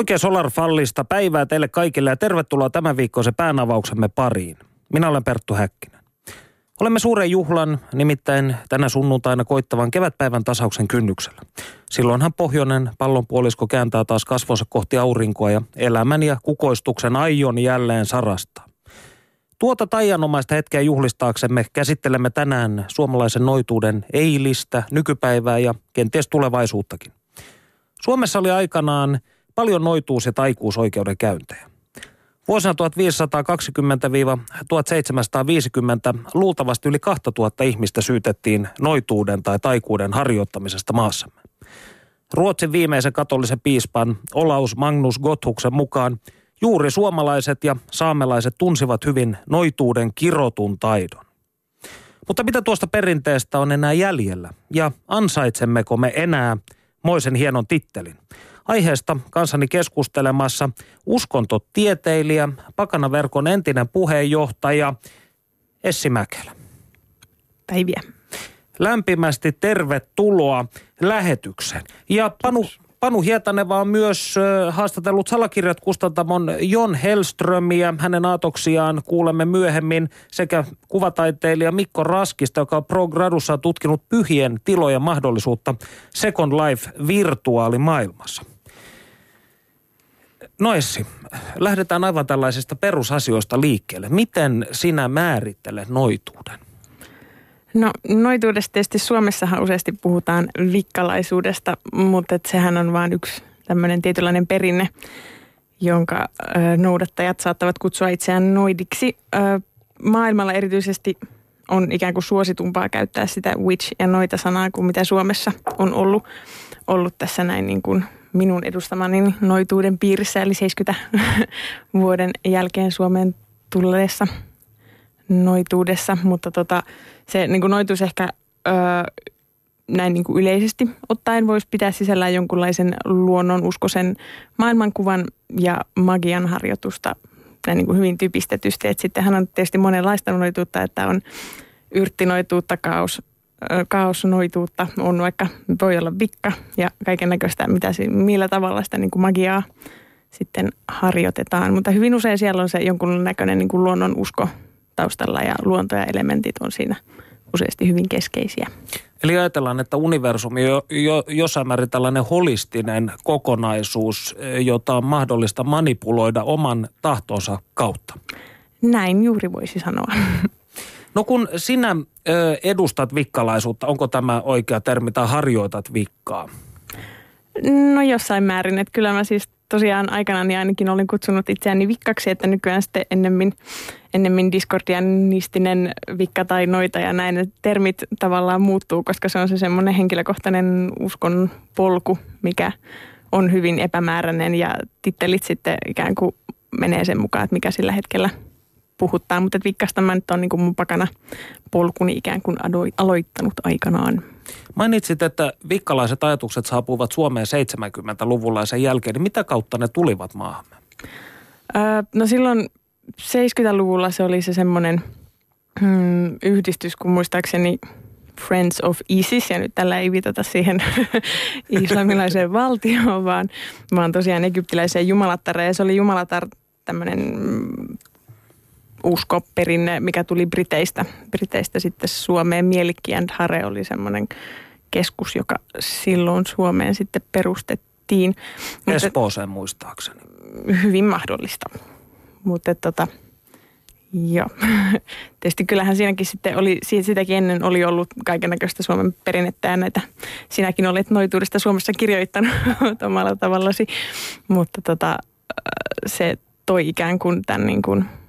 Oikein Solarfallista päivää teille kaikille ja tervetuloa tämän viikkoisen päänavauksemme pariin. Minä olen Perttu Häkkinen. Olemme suuren juhlan, nimittäin tänä sunnuntaina koittavan kevätpäivän tasauksen kynnyksellä. Silloinhan pohjoinen pallonpuolisko kääntää taas kasvonsa kohti aurinkoa ja elämän ja kukoistuksen aion jälleen sarastaa. Tuota taianomaista hetkeä juhlistaaksemme käsittelemme tänään suomalaisen noituuden eilistä, nykypäivää ja kenties tulevaisuuttakin. Suomessa oli aikanaan paljon noituus- ja taikuusoikeudenkäyntejä. Vuosina 1520-1750 luultavasti yli 2000 ihmistä syytettiin noituuden tai taikuuden harjoittamisesta maassamme. Ruotsin viimeisen katolisen piispan Olaus Magnus Gotthuksen mukaan juuri suomalaiset ja saamelaiset tunsivat hyvin noituuden kirotun taidon. Mutta mitä tuosta perinteestä on enää jäljellä ja ansaitsemmeko me enää moisen hienon tittelin? Aiheesta kanssani keskustelemassa uskontotieteilijä, Pakanaverkon entinen puheenjohtaja Essi Mäkelä. Päiviä. Lämpimästi tervetuloa lähetykseen. Ja Panu, Panu Hietaneva on myös haastatellut salakirjat kustantamon Jon Hellströmiä. Hänen aatoksiaan kuulemme myöhemmin sekä kuvataiteilija Mikko Raskista, joka on pro gradussa tutkinut pyhien tilojen mahdollisuutta Second Life virtuaalimaailmassa. No Essi, lähdetään aivan tällaisista perusasioista liikkeelle. Miten sinä määrittelet noituuden? No noituudesta tietysti Suomessahan useasti puhutaan vikkalaisuudesta, mutta et sehän on vain yksi tämmöinen tietynlainen perinne, jonka ö, noudattajat saattavat kutsua itseään noidiksi. Ö, maailmalla erityisesti on ikään kuin suositumpaa käyttää sitä witch ja noita sanaa kuin mitä Suomessa on ollut, ollut tässä näin niin kuin minun edustamani noituuden piirissä, eli 70 vuoden jälkeen Suomeen tulleessa noituudessa, mutta tota, se niin kuin noituus ehkä öö, näin niin kuin yleisesti ottaen voisi pitää sisällään jonkunlaisen luonnonuskoisen maailmankuvan ja magian harjoitusta näin niin kuin hyvin typistetysti. Et sittenhän on tietysti monenlaista noituutta, että on yrttinoituutta, kaos, kaosnoituutta, on vaikka, voi olla vikka ja kaiken näköistä, mitä, millä tavalla sitä niin kuin magiaa sitten harjoitetaan. Mutta hyvin usein siellä on se jonkun näköinen niin kuin luonnon usko taustalla ja luonto ja elementit on siinä useasti hyvin keskeisiä. Eli ajatellaan, että universumi on jo, jossain määrin tällainen holistinen kokonaisuus, jota on mahdollista manipuloida oman tahtonsa kautta. Näin juuri voisi sanoa. No kun sinä edustat vikkalaisuutta, onko tämä oikea termi? Tai harjoitat vikkaa? No jossain määrin, että kyllä mä siis tosiaan aikanaan ainakin olin kutsunut itseäni vikkaksi, että nykyään sitten ennemmin, ennemmin diskordianistinen vikka tai noita ja näin. Termit tavallaan muuttuu, koska se on se semmoinen henkilökohtainen uskon polku, mikä on hyvin epämääräinen ja tittelit sitten ikään kuin menee sen mukaan, että mikä sillä hetkellä – puhuttaa, mutta vikkasta mä nyt on niin kuin mun pakana polkuni ikään kuin aloittanut aikanaan. Mainitsit, että vikkalaiset ajatukset saapuivat Suomeen 70-luvulla ja sen jälkeen. Niin mitä kautta ne tulivat maahamme? Öö, no silloin 70-luvulla se oli se semmoinen hmm, yhdistys, kun muistaakseni Friends of ISIS, ja nyt tällä ei viitata siihen islamilaiseen valtioon, vaan, vaan tosiaan egyptiläiseen jumalattareen. Se oli jumalatar tämmöinen uskoperinne, mikä tuli Briteistä, Briteistä sitten Suomeen. Mielikki and Hare oli semmoinen keskus, joka silloin Suomeen sitten perustettiin. Espooseen muistaakseni. Hyvin mahdollista. Mutta tota, joo. Tietysti kyllähän siinäkin sitten oli, sitäkin ennen oli ollut kaiken näköistä Suomen perinnettä ja näitä, sinäkin olet noituudesta Suomessa kirjoittanut omalla tavallasi, mutta tota, se toi ikään kuin tämän niin kuin –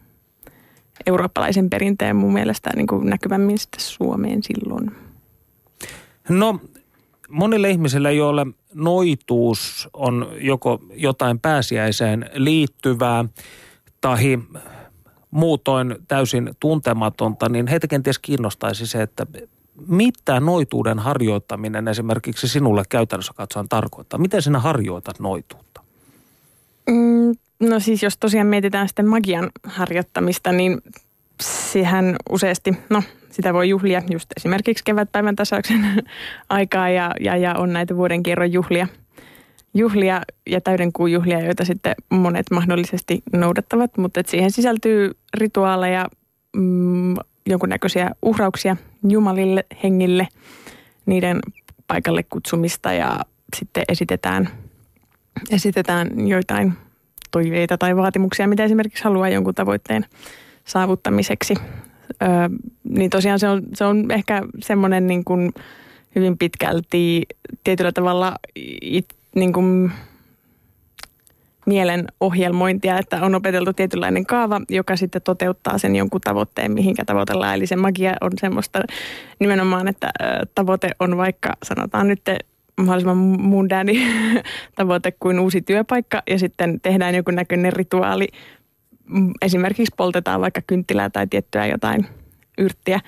eurooppalaisen perinteen mun mielestä niin kuin näkyvämmin sitten Suomeen silloin. No monille ihmisille, joille noituus on joko jotain pääsiäiseen liittyvää tai muutoin täysin tuntematonta, niin heitä kenties kiinnostaisi se, että mitä noituuden harjoittaminen esimerkiksi sinulle käytännössä katsoen tarkoittaa? Miten sinä harjoitat noituutta? Mm, No siis jos tosiaan mietitään sitten magian harjoittamista, niin sehän useasti, no sitä voi juhlia just esimerkiksi kevätpäivän tasauksen aikaa ja, ja, ja on näitä vuoden kierron juhlia. juhlia ja täydenkuun juhlia, joita sitten monet mahdollisesti noudattavat, mutta että siihen sisältyy rituaaleja, mm, jonkunnäköisiä uhrauksia jumalille, hengille, niiden paikalle kutsumista ja sitten esitetään, esitetään joitain toiveita tai vaatimuksia, mitä esimerkiksi haluaa jonkun tavoitteen saavuttamiseksi. Öö, niin tosiaan se on, se on ehkä semmoinen niin kuin hyvin pitkälti tietyllä tavalla it, niin kuin mielen ohjelmointia, että on opeteltu tietynlainen kaava, joka sitten toteuttaa sen jonkun tavoitteen, mihinkä tavoitellaan. Eli se magia on semmoista nimenomaan, että tavoite on vaikka sanotaan nyt mahdollisimman mundääni tavoite kuin uusi työpaikka ja sitten tehdään joku näköinen rituaali. Esimerkiksi poltetaan vaikka kynttilää tai tiettyä jotain yrttiä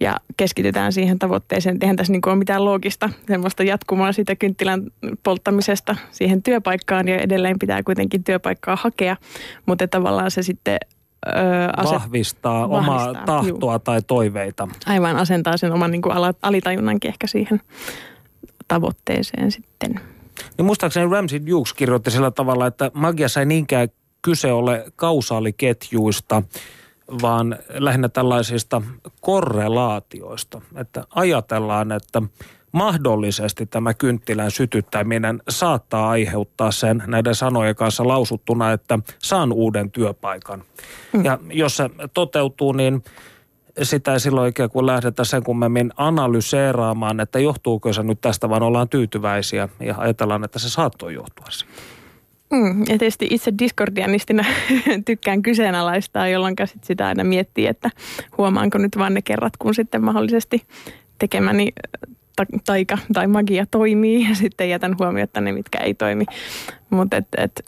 ja keskitytään siihen tavoitteeseen. Eihän tässä niin ole mitään loogista semmoista jatkumaa siitä kynttilän polttamisesta siihen työpaikkaan ja edelleen pitää kuitenkin työpaikkaa hakea, mutta tavallaan se sitten Öö, aset, vahvistaa, vahvistaa omaa tahtoa juu. tai toiveita. Aivan, asentaa sen oman niin kuin alitajunnankin ehkä siihen tavoitteeseen sitten. Niin muistaakseni Ramsey Dukes kirjoitti sillä tavalla, että magiassa ei niinkään kyse ole kausaaliketjuista, vaan lähinnä tällaisista korrelaatioista. Että ajatellaan, että mahdollisesti tämä kynttilän sytyttäminen saattaa aiheuttaa sen näiden sanojen kanssa lausuttuna, että saan uuden työpaikan. Mm. Ja jos se toteutuu, niin sitä ei silloin ikään kuin lähdetä sen kummemmin analyseeraamaan, että johtuuko se nyt tästä, vaan ollaan tyytyväisiä ja ajatellaan, että se saattoi johtua siitä. Mm, ja tietysti itse Discordianistina tykkään kyseenalaistaa, jolloin sit sitä aina miettii, että huomaanko nyt vain ne kerrat, kun sitten mahdollisesti tekemäni ta- taika tai magia toimii ja sitten jätän huomiota ne, mitkä ei toimi. Mutta et, et,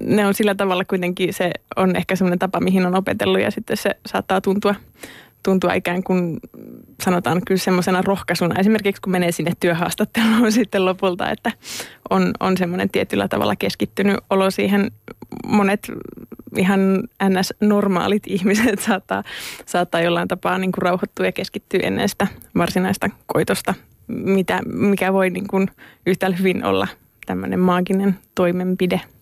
ne on sillä tavalla kuitenkin, se on ehkä semmoinen tapa, mihin on opetellut ja sitten se saattaa tuntua tuntua ikään kuin sanotaan kyllä semmoisena rohkaisuna. Esimerkiksi kun menee sinne työhaastatteluun sitten lopulta, että on, on semmoinen tietyllä tavalla keskittynyt olo siihen. Monet ihan ns-normaalit ihmiset saattaa, saattaa jollain tapaa niin kuin rauhoittua ja keskittyä ennen sitä varsinaista koitosta, mitä, mikä voi niin kuin yhtä hyvin olla tämmöinen maaginen toimenpide –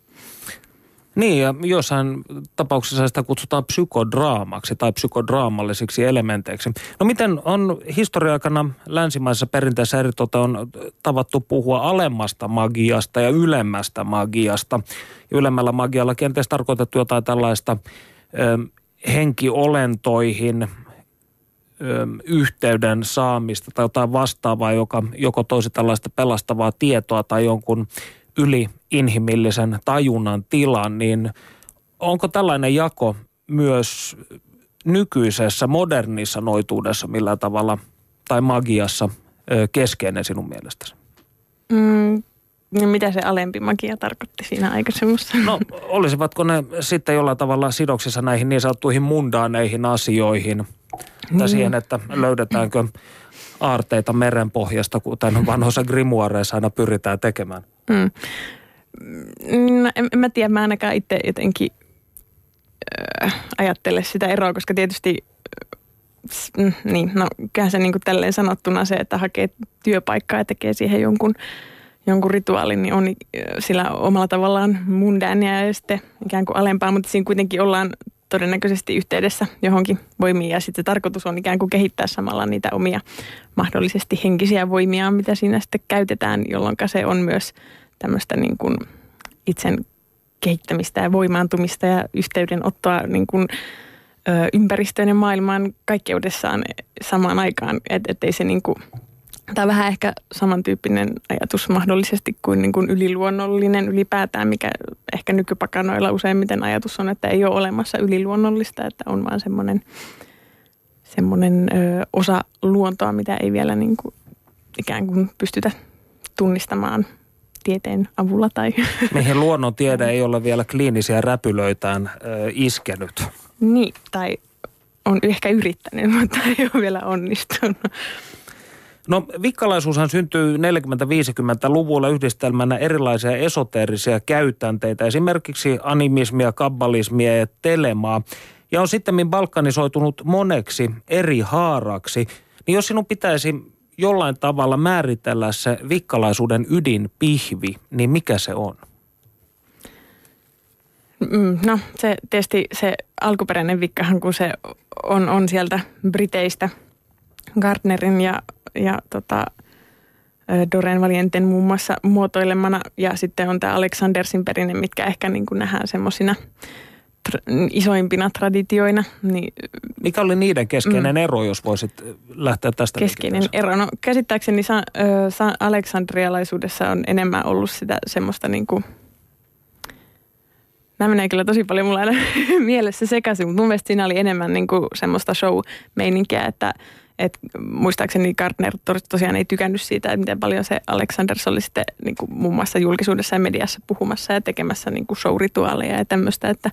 niin, ja jossain tapauksessa sitä kutsutaan psykodraamaksi tai psykodraamallisiksi elementeiksi. No miten on historia-aikana länsimaisessa perinteessä eritoten on tavattu puhua alemmasta magiasta ja ylemmästä magiasta. Ylemmällä magialla kenties tarkoitettu jotain tällaista ö, henkiolentoihin ö, yhteyden saamista tai jotain vastaavaa, joka joko toisi tällaista pelastavaa tietoa tai jonkun yli inhimillisen tajunnan tilan, niin onko tällainen jako myös nykyisessä modernissa noituudessa millä tavalla tai magiassa keskeinen sinun mielestäsi? Mm, niin mitä se alempi magia tarkoitti siinä aikaisemmassa? No olisivatko ne sitten jollain tavalla sidoksissa näihin niin sanottuihin mundaaneihin asioihin? Niin. Tai siihen, että löydetäänkö aarteita merenpohjasta, kuten vanhoissa grimoireissa aina pyritään tekemään? Mm. No, en, en mä tiedä, mä ainakaan itse jotenkin äh, ajattele sitä eroa, koska tietysti äh, niin, no kyllähän se niin kuin tälleen sanottuna se, että hakee työpaikkaa ja tekee siihen jonkun, jonkun rituaalin, niin on sillä omalla tavallaan mundääniä ja sitten ikään kuin alempaa, mutta siinä kuitenkin ollaan todennäköisesti yhteydessä johonkin voimiin. Ja sitten tarkoitus on ikään kuin kehittää samalla niitä omia mahdollisesti henkisiä voimia, mitä siinä sitten käytetään, jolloin se on myös tämmöistä niin kuin itsen kehittämistä ja voimaantumista ja yhteydenottoa niin kuin, ympäristöön ja maailmaan kaikkeudessaan samaan aikaan, että et se niin kuin, Tämä on vähän ehkä samantyyppinen ajatus mahdollisesti kuin, niin kuin yliluonnollinen ylipäätään, mikä ehkä nykypakanoilla useimmiten ajatus on, että ei ole olemassa yliluonnollista, että on vaan semmoinen, semmoinen ö, osa luontoa, mitä ei vielä niin kuin ikään kuin pystytä tunnistamaan tieteen avulla. Tai Mihin luonnontiede ei ole vielä kliinisiä räpylöitään ö, iskenyt. Niin, tai on ehkä yrittänyt, mutta ei ole vielä onnistunut. No vikkalaisuushan syntyy 40-50-luvulla yhdistelmänä erilaisia esoteerisia käytänteitä, esimerkiksi animismia, kabbalismia ja telemaa. Ja on sitten balkanisoitunut moneksi eri haaraksi. Niin jos sinun pitäisi jollain tavalla määritellä se vikkalaisuuden ydinpihvi, niin mikä se on? Mm, no se tietysti se alkuperäinen vikkahan, kun se on, on sieltä Briteistä Gardnerin ja, ja tota, Doreen Valienten muun muassa muotoilemana ja sitten on tämä Alexandersin perinne, mitkä ehkä niin kuin nähdään semmoisina tra- isoimpina traditioina. Niin, Mikä oli niiden keskeinen mm, ero, jos voisit lähteä tästä? Keskeinen ero. No käsittääkseni sa, sa, Aleksandrialaisuudessa on enemmän ollut sitä semmoista niin kuin, Nämä menee kyllä tosi paljon mulla aina mielessä sekaisin, mutta mun mielestä siinä oli enemmän niin kuin semmoista show-meininkiä, että et muistaakseni Gardner tosiaan ei tykännyt siitä, että miten paljon se Aleksanders oli sitten niin kuin muun muassa julkisuudessa ja mediassa puhumassa ja tekemässä niin kuin show-rituaaleja ja tämmöistä, että,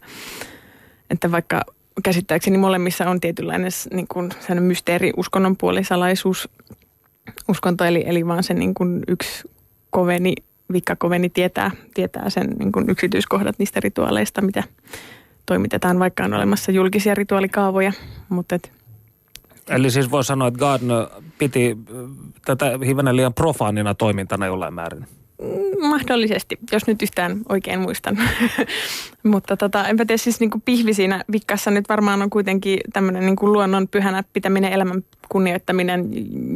että vaikka käsittääkseni molemmissa on tietynlainen niin kuin mysteeri, uskonnon puolisalaisuus, uskonto, eli, eli vaan se niin kuin yksi koveni, vikkakoveni tietää, tietää sen niin kuin yksityiskohdat niistä rituaaleista, mitä toimitetaan, vaikka on olemassa julkisia rituaalikaavoja, mutta et, Eli siis voi sanoa, että Gardner piti äh, tätä hivenen liian profaanina toimintana jollain määrin. Mm, mahdollisesti, jos nyt yhtään oikein muistan. Mutta tota, enpä tiedä, siis niin kuin pihvi siinä vikkassa nyt varmaan on kuitenkin tämmöinen niin kuin luonnon pyhänä pitäminen, elämän kunnioittaminen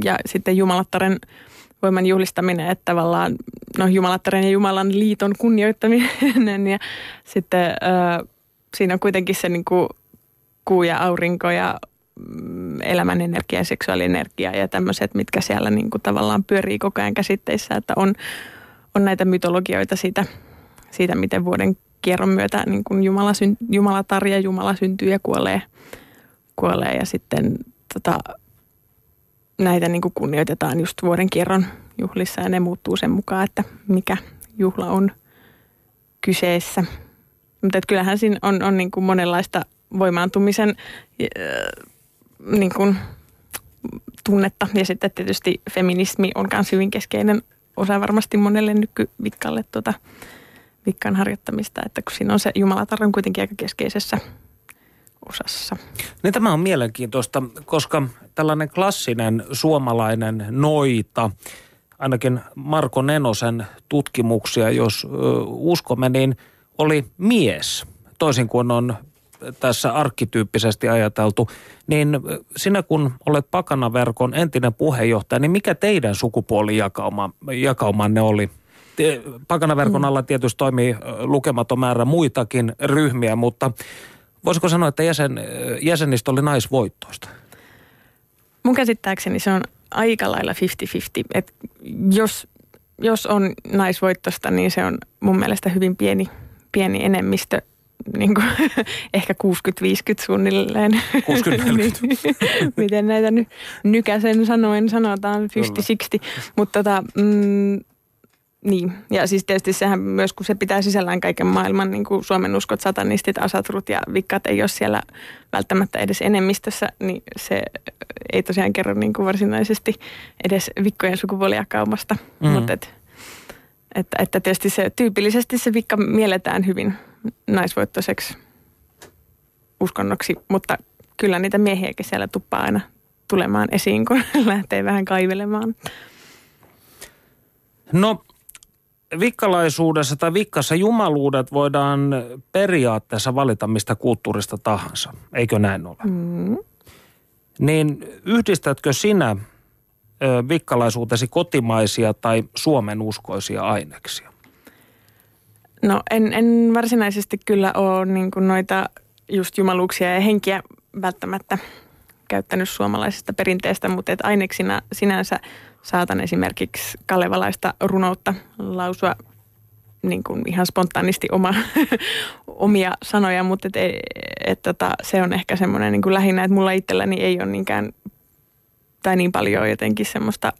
ja sitten Jumalattaren voiman juhlistaminen, että tavallaan no, Jumalattaren ja Jumalan liiton kunnioittaminen ja sitten äh, siinä on kuitenkin se niin kuin kuu ja aurinko ja elämän energia ja seksuaalienergia ja tämmöiset, mitkä siellä niin kuin tavallaan pyörii koko ajan käsitteissä, että on, on näitä mytologioita siitä, siitä, miten vuoden kierron myötä niin kuin Jumala, syn, Jumala tarja, Jumala syntyy ja kuolee, kuolee ja sitten tota, näitä niin kuin kunnioitetaan just vuoden kierron juhlissa ja ne muuttuu sen mukaan, että mikä juhla on kyseessä. Mutta kyllähän siinä on, on niin kuin monenlaista voimaantumisen niin kuin, tunnetta. Ja sitten tietysti feminismi on myös hyvin keskeinen osa varmasti monelle nykyvikkalle tuota, vikkan harjoittamista, että kun siinä on se Jumalatar on kuitenkin aika keskeisessä osassa. Niin tämä on mielenkiintoista, koska tällainen klassinen suomalainen noita, ainakin Marko Nenosen tutkimuksia, jos uskomme, niin oli mies, toisin kuin on tässä arkkityyppisesti ajateltu, niin sinä kun olet Pakanaverkon entinen puheenjohtaja, niin mikä teidän sukupuolijakaumanne oli? Pakanaverkon mm. alla tietysti toimii lukematon määrä muitakin ryhmiä, mutta voisiko sanoa, että jäsen, jäsenistä oli naisvoittoista? Mun käsittääkseni se on aika lailla 50-50. Et jos, jos on naisvoittosta, niin se on mun mielestä hyvin pieni, pieni enemmistö niin kuin, ehkä 60-50 suunnilleen. 60 niin, Miten näitä nyt nykäsen sanoen sanotaan 50-60. Mutta tota, mm, niin, ja siis tietysti sehän myös, kun se pitää sisällään kaiken maailman, niin kuin Suomen uskot, satanistit, asatrut ja vikkat ei ole siellä välttämättä edes enemmistössä, niin se ei tosiaan kerro niin kuin varsinaisesti edes vikkojen sukupuolijakaumasta. Mm. Mutta et, että, että tietysti se tyypillisesti se vikka mielletään hyvin naisvoittoiseksi uskonnoksi, mutta kyllä niitä miehiäkin siellä tuppaa aina tulemaan esiin, kun lähtee vähän kaivelemaan. No vikkalaisuudessa tai vikkassa jumaluudet voidaan periaatteessa valita mistä kulttuurista tahansa, eikö näin ole? Mm. Niin yhdistätkö sinä ö, vikkalaisuutesi kotimaisia tai Suomen uskoisia aineksia? No en, en varsinaisesti kyllä ole niin kuin noita just jumaluuksia ja henkiä välttämättä käyttänyt suomalaisesta perinteestä, mutta et aineksina sinänsä saatan esimerkiksi kalevalaista runoutta lausua niin kuin ihan spontaanisti oma, omia sanoja, mutta et, et, et, tota, se on ehkä semmoinen niin lähinnä, että mulla itselläni ei ole niinkään tai niin paljon jotenkin semmoista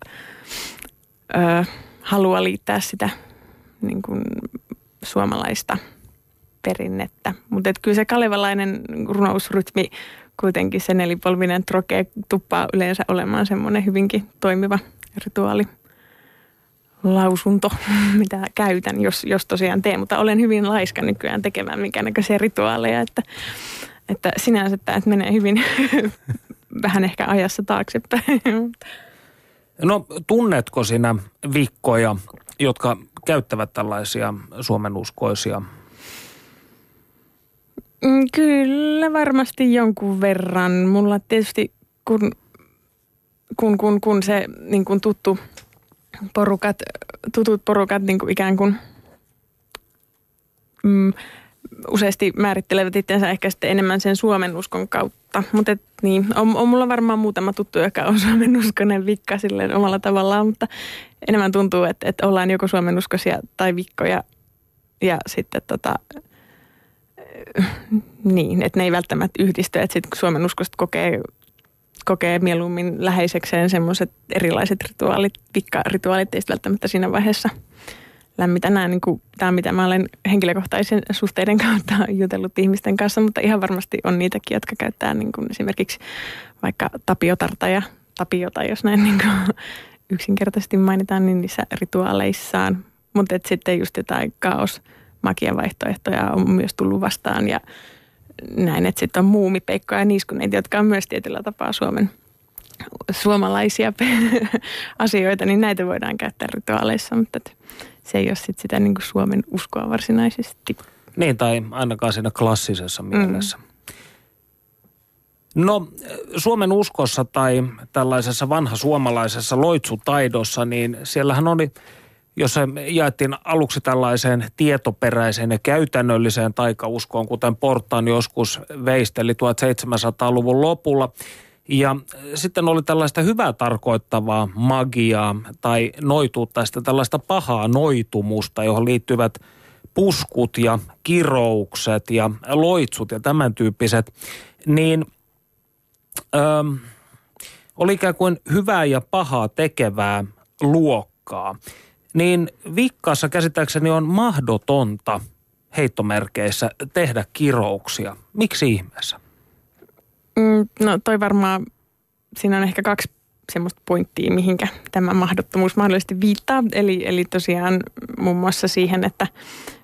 ö, halua liittää sitä niin kuin suomalaista perinnettä. Mutta kyllä se kalevalainen runousrytmi, kuitenkin se nelipolvinen troke tuppaa yleensä olemaan semmoinen hyvinkin toimiva rituaali lausunto, mitä käytän, jos, jos tosiaan teen. Mutta olen hyvin laiska nykyään tekemään minkä näköisiä rituaaleja, että, että sinänsä tämä menee hyvin vähän ehkä ajassa taaksepäin. No tunnetko sinä vikkoja, jotka käyttävät tällaisia Suomen uskoisia Mm, kyllä varmasti jonkun verran. Mulla tietysti kun, kun, kun, kun se niin kuin tuttu porukat, tutut porukat niin kuin ikään kuin mm, useasti määrittelevät itsensä ehkä sitten enemmän sen Suomen uskon kautta. Mutta niin, on, on mulla varmaan muutama tuttu, joka on Suomen uskonen vikka silleen omalla tavallaan, mutta enemmän tuntuu, että, että ollaan joko Suomen uskoisia tai vikkoja ja sitten tota, niin, että ne ei välttämättä yhdisty. Että sitten kun Suomen uskosta kokee, kokee mieluummin läheisekseen semmoiset erilaiset rituaalit, pikkarituaalit, ei välttämättä siinä vaiheessa lämmitä nämä, niin kuin, tämä mitä mä olen henkilökohtaisen suhteiden kautta jutellut ihmisten kanssa, mutta ihan varmasti on niitäkin, jotka käyttää niin kuin esimerkiksi vaikka tapiotarta ja tapiota, jos näin niin kuin yksinkertaisesti mainitaan, niin niissä rituaaleissaan. Mutta sitten just jotain kaos vaihtoehtoja on myös tullut vastaan ja näin, että sitten on muumipeikkoja ja niiskuneita, jotka on myös tietyllä tapaa Suomen suomalaisia asioita, niin näitä voidaan käyttää rituaaleissa, mutta se ei ole sit sitä niin kuin Suomen uskoa varsinaisesti. Niin, tai ainakaan siinä klassisessa mielessä. Mm. No, Suomen uskossa tai tällaisessa vanha suomalaisessa loitsutaidossa, niin siellähän oli – jossa jaettiin aluksi tällaiseen tietoperäiseen ja käytännölliseen taikauskoon, kuten Portaan joskus veisteli 1700-luvun lopulla. Ja sitten oli tällaista hyvää tarkoittavaa magiaa tai noituutta, sitten tällaista pahaa noitumusta, johon liittyvät puskut ja kiroukset ja loitsut ja tämän tyyppiset. Niin ähm, oli ikään kuin hyvää ja pahaa tekevää luokkaa niin vikkaassa käsittääkseni on mahdotonta heittomerkeissä tehdä kirouksia. Miksi ihmeessä? Mm, no toi varmaan, siinä on ehkä kaksi semmoista pointtia, mihinkä tämä mahdottomuus mahdollisesti viittaa. Eli, eli tosiaan muun muassa siihen, että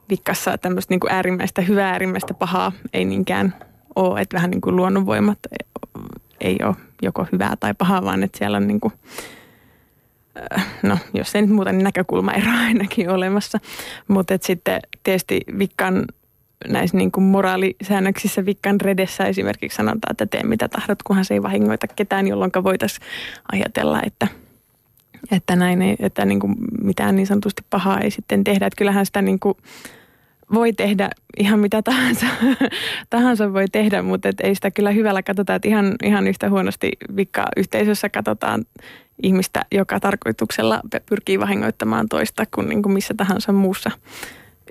vikkassa tämmöistä niin kuin äärimmäistä hyvää, äärimmäistä pahaa ei niinkään ole, että vähän niin kuin luonnonvoimat ei ole joko hyvää tai pahaa, vaan että siellä on niin kuin Äh, no jos ei nyt muuta, niin näkökulmaero ainakin olemassa. Mutta sitten tietysti vikkan näissä niin kuin moraalisäännöksissä vikkan redessä esimerkiksi sanotaan, että tee mitä tahdot, kunhan se ei vahingoita ketään, jolloin voitaisiin ajatella, että, että, näin että niin kuin mitään niin sanotusti pahaa ei sitten tehdä. Että kyllähän sitä niin kuin voi tehdä ihan mitä tahansa, tahansa voi tehdä, mutta et ei sitä kyllä hyvällä katsota, että ihan, ihan yhtä huonosti vikka yhteisössä katsotaan ihmistä, joka tarkoituksella pyrkii vahingoittamaan toista kuin, niin kuin missä tahansa muussa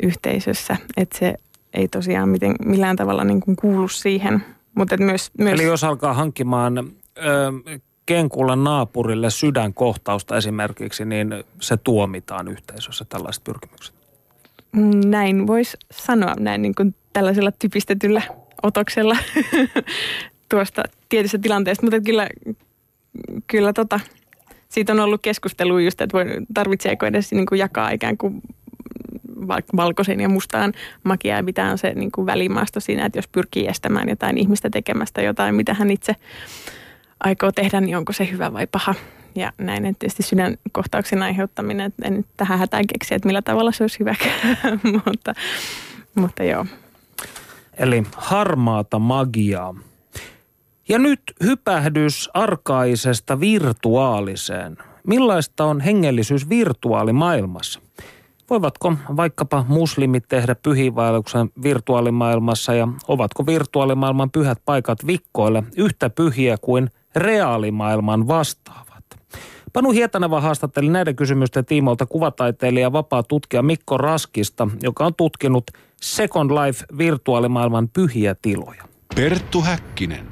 yhteisössä. Että se ei tosiaan miten, millään tavalla niin kuin kuulu siihen. Mutta myös, myös... Eli jos alkaa hankkimaan ö, kenkulan naapurille sydänkohtausta esimerkiksi, niin se tuomitaan yhteisössä tällaiset pyrkimykset? Näin voisi sanoa näin niin kuin tällaisella typistetyllä otoksella tuosta tietystä tilanteesta, mutta kyllä, kyllä tota, siitä on ollut keskustelu just, että voi, tarvitseeko edes niin kuin jakaa ikään kuin valkoisen ja mustaan makia ja mitä on se niin kuin välimaasto siinä, että jos pyrkii estämään jotain ihmistä tekemästä jotain, mitä hän itse aikoo tehdä, niin onko se hyvä vai paha. Ja näin, että tietysti sydänkohtauksen aiheuttaminen, että en tähän hätään keksiä, että millä tavalla se olisi hyvä, mutta, mutta joo. Eli harmaata magiaa. Ja nyt hypähdys arkaisesta virtuaaliseen. Millaista on hengellisyys virtuaalimaailmassa? Voivatko vaikkapa muslimit tehdä pyhiinvaelluksen virtuaalimaailmassa ja ovatko virtuaalimaailman pyhät paikat vikkoille yhtä pyhiä kuin reaalimaailman vastaavat? Panu Hietaneva haastatteli näiden kysymysten tiimoilta kuvataiteilija vapaa tutkija Mikko Raskista, joka on tutkinut Second Life virtuaalimaailman pyhiä tiloja. Perttu Häkkinen.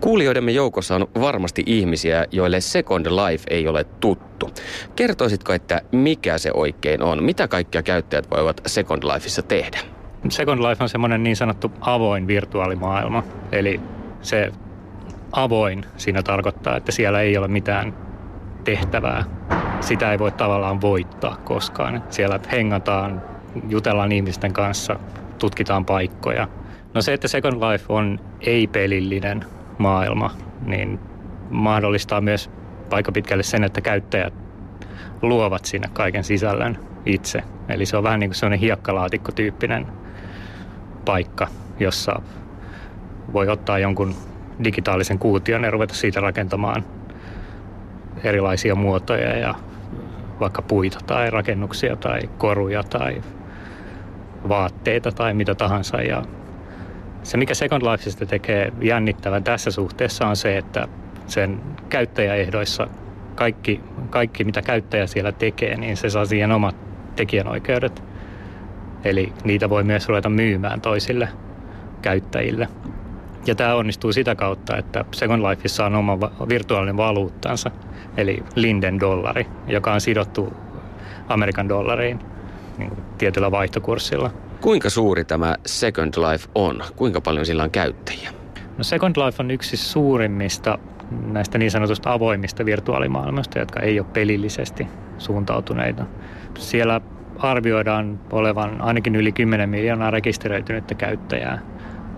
Kuulijoidemme joukossa on varmasti ihmisiä, joille Second Life ei ole tuttu. Kertoisitko, että mikä se oikein on? Mitä kaikkia käyttäjät voivat Second Lifeissa tehdä? Second Life on semmoinen niin sanottu avoin virtuaalimaailma. Eli se avoin siinä tarkoittaa, että siellä ei ole mitään tehtävää. Sitä ei voi tavallaan voittaa koskaan. Siellä hengataan, jutellaan ihmisten kanssa, tutkitaan paikkoja. No se, että Second Life on ei-pelillinen maailma, niin mahdollistaa myös aika pitkälle sen, että käyttäjät luovat sinne kaiken sisällön itse. Eli se on vähän niin kuin sellainen hiekkalaatikkotyyppinen paikka, jossa voi ottaa jonkun digitaalisen kuution ja ruveta siitä rakentamaan erilaisia muotoja ja vaikka puita tai rakennuksia tai koruja tai vaatteita tai mitä tahansa. Ja se, mikä Second Lifeista tekee jännittävän tässä suhteessa on se, että sen käyttäjäehdoissa kaikki, kaikki, mitä käyttäjä siellä tekee, niin se saa siihen omat tekijänoikeudet. Eli niitä voi myös ruveta myymään toisille käyttäjille. Ja tämä onnistuu sitä kautta, että Second Lifeissa on oma virtuaalinen valuuttansa, eli Linden dollari, joka on sidottu Amerikan dollariin niin kuin tietyllä vaihtokurssilla. Kuinka suuri tämä Second Life on? Kuinka paljon sillä on käyttäjiä? No Second Life on yksi suurimmista näistä niin sanotusta avoimista virtuaalimaailmasta, jotka ei ole pelillisesti suuntautuneita. Siellä arvioidaan olevan ainakin yli 10 miljoonaa rekisteröitynyttä käyttäjää,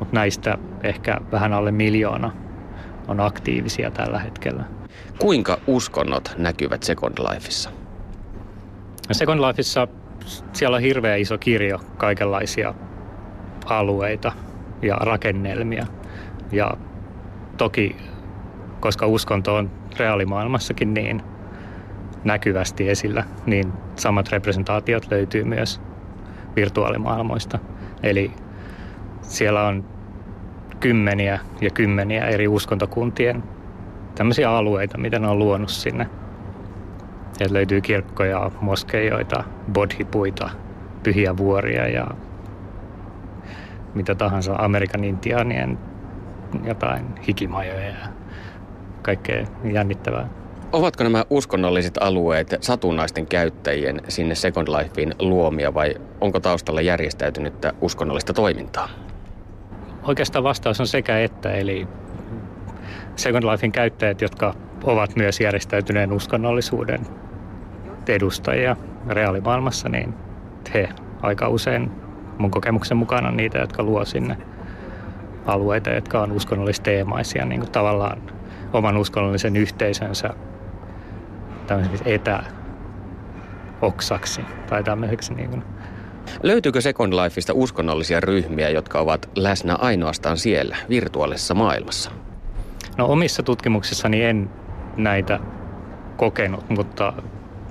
mutta näistä ehkä vähän alle miljoona on aktiivisia tällä hetkellä. Kuinka uskonnot näkyvät Second Lifeissa? Second Lifeissa siellä on hirveä iso kirjo kaikenlaisia alueita ja rakennelmia. Ja toki, koska uskonto on reaalimaailmassakin niin näkyvästi esillä, niin samat representaatiot löytyy myös virtuaalimaailmoista. Eli siellä on kymmeniä ja kymmeniä eri uskontokuntien tämmöisiä alueita, mitä ne on luonut sinne. Sieltä löytyy kirkkoja, moskeijoita, bodhipuita, pyhiä vuoria ja mitä tahansa Amerikan intiaanien jotain hikimajoja ja kaikkea jännittävää. Ovatko nämä uskonnolliset alueet satunnaisten käyttäjien sinne Second Lifein luomia vai onko taustalla järjestäytynyttä uskonnollista toimintaa? Oikeastaan vastaus on sekä että, eli Second Lifein käyttäjät, jotka ovat myös järjestäytyneen uskonnollisuuden edustajia reaalimaailmassa, niin he aika usein mun kokemuksen mukaan on niitä, jotka luo sinne alueita, jotka on uskonnollisteemaisia, niin kuin tavallaan oman uskonnollisen yhteisönsä etäoksaksi tai tämmöiseksi niin kuin. Löytyykö Second Lifeista uskonnollisia ryhmiä, jotka ovat läsnä ainoastaan siellä, virtuaalisessa maailmassa? No omissa tutkimuksissani en näitä kokenut, mutta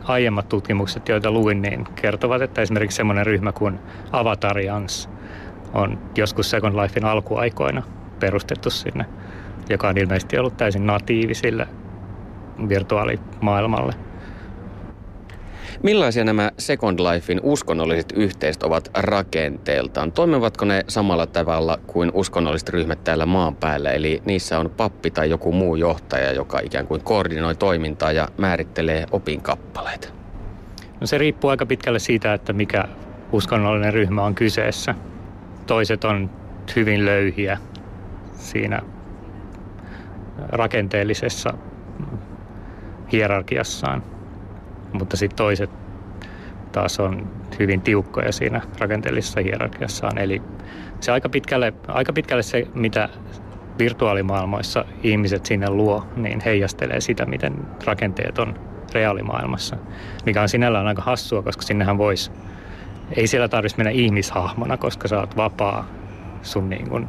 aiemmat tutkimukset, joita luin, niin kertovat, että esimerkiksi semmoinen ryhmä kuin Avatarians on joskus Second Lifein alkuaikoina perustettu sinne, joka on ilmeisesti ollut täysin natiivisille virtuaalimaailmalle. Millaisia nämä Second Lifein uskonnolliset yhteisöt ovat rakenteeltaan? Toimivatko ne samalla tavalla kuin uskonnolliset ryhmät täällä maan päällä? Eli niissä on pappi tai joku muu johtaja, joka ikään kuin koordinoi toimintaa ja määrittelee opinkappaleita? No se riippuu aika pitkälle siitä, että mikä uskonnollinen ryhmä on kyseessä. Toiset on hyvin löyhiä siinä rakenteellisessa hierarkiassaan mutta sitten toiset taas on hyvin tiukkoja siinä rakenteellisessa hierarkiassaan. Eli se aika pitkälle, aika pitkälle se, mitä virtuaalimaailmoissa ihmiset sinne luo, niin heijastelee sitä, miten rakenteet on reaalimaailmassa. Mikä on sinällään aika hassua, koska sinnehän voisi, ei siellä tarvitsisi mennä ihmishahmona, koska sä oot vapaa sun niin kuin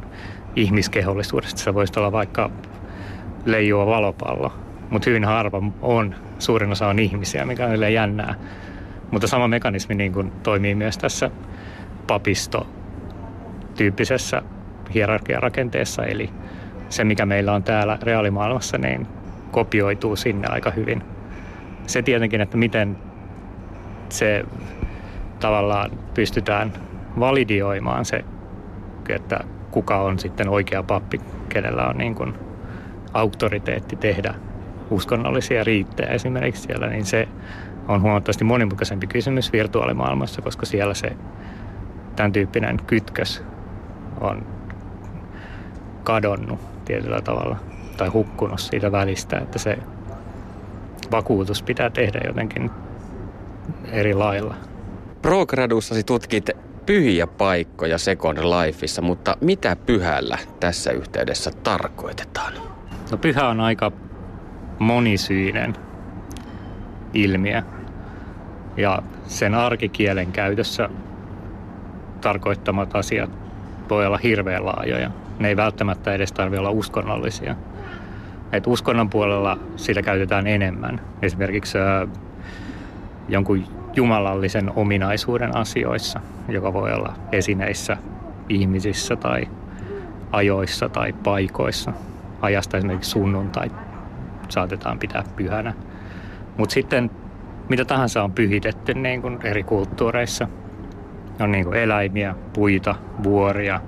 ihmiskehollisuudesta. Sä voisit olla vaikka leijuva valopallo, mutta hyvin harva on suurin osa on ihmisiä, mikä on jännää. Mutta sama mekanismi niin kuin toimii myös tässä papisto-tyyppisessä hierarkiarakenteessa, eli se mikä meillä on täällä reaalimaailmassa, niin kopioituu sinne aika hyvin. Se tietenkin, että miten se tavallaan pystytään validioimaan se, että kuka on sitten oikea pappi, kenellä on niin kuin auktoriteetti tehdä uskonnollisia riittejä esimerkiksi siellä, niin se on huomattavasti monimutkaisempi kysymys virtuaalimaailmassa, koska siellä se tämän tyyppinen kytkös on kadonnut tietyllä tavalla tai hukkunut siitä välistä, että se vakuutus pitää tehdä jotenkin eri lailla. Progradussasi tutkit pyhiä paikkoja Second Lifeissa, mutta mitä pyhällä tässä yhteydessä tarkoitetaan? No pyhä on aika monisyinen ilmiö. Ja sen arkikielen käytössä tarkoittamat asiat voi olla hirveän laajoja. Ne ei välttämättä edes tarvitse olla uskonnollisia. Et uskonnon puolella sitä käytetään enemmän. Esimerkiksi äh, jonkun jumalallisen ominaisuuden asioissa, joka voi olla esineissä, ihmisissä tai ajoissa tai paikoissa. Ajasta esimerkiksi sunnuntai saatetaan pitää pyhänä. Mutta sitten mitä tahansa on pyhitetty niin kuin eri kulttuureissa. On niin kuin eläimiä, puita, vuoria,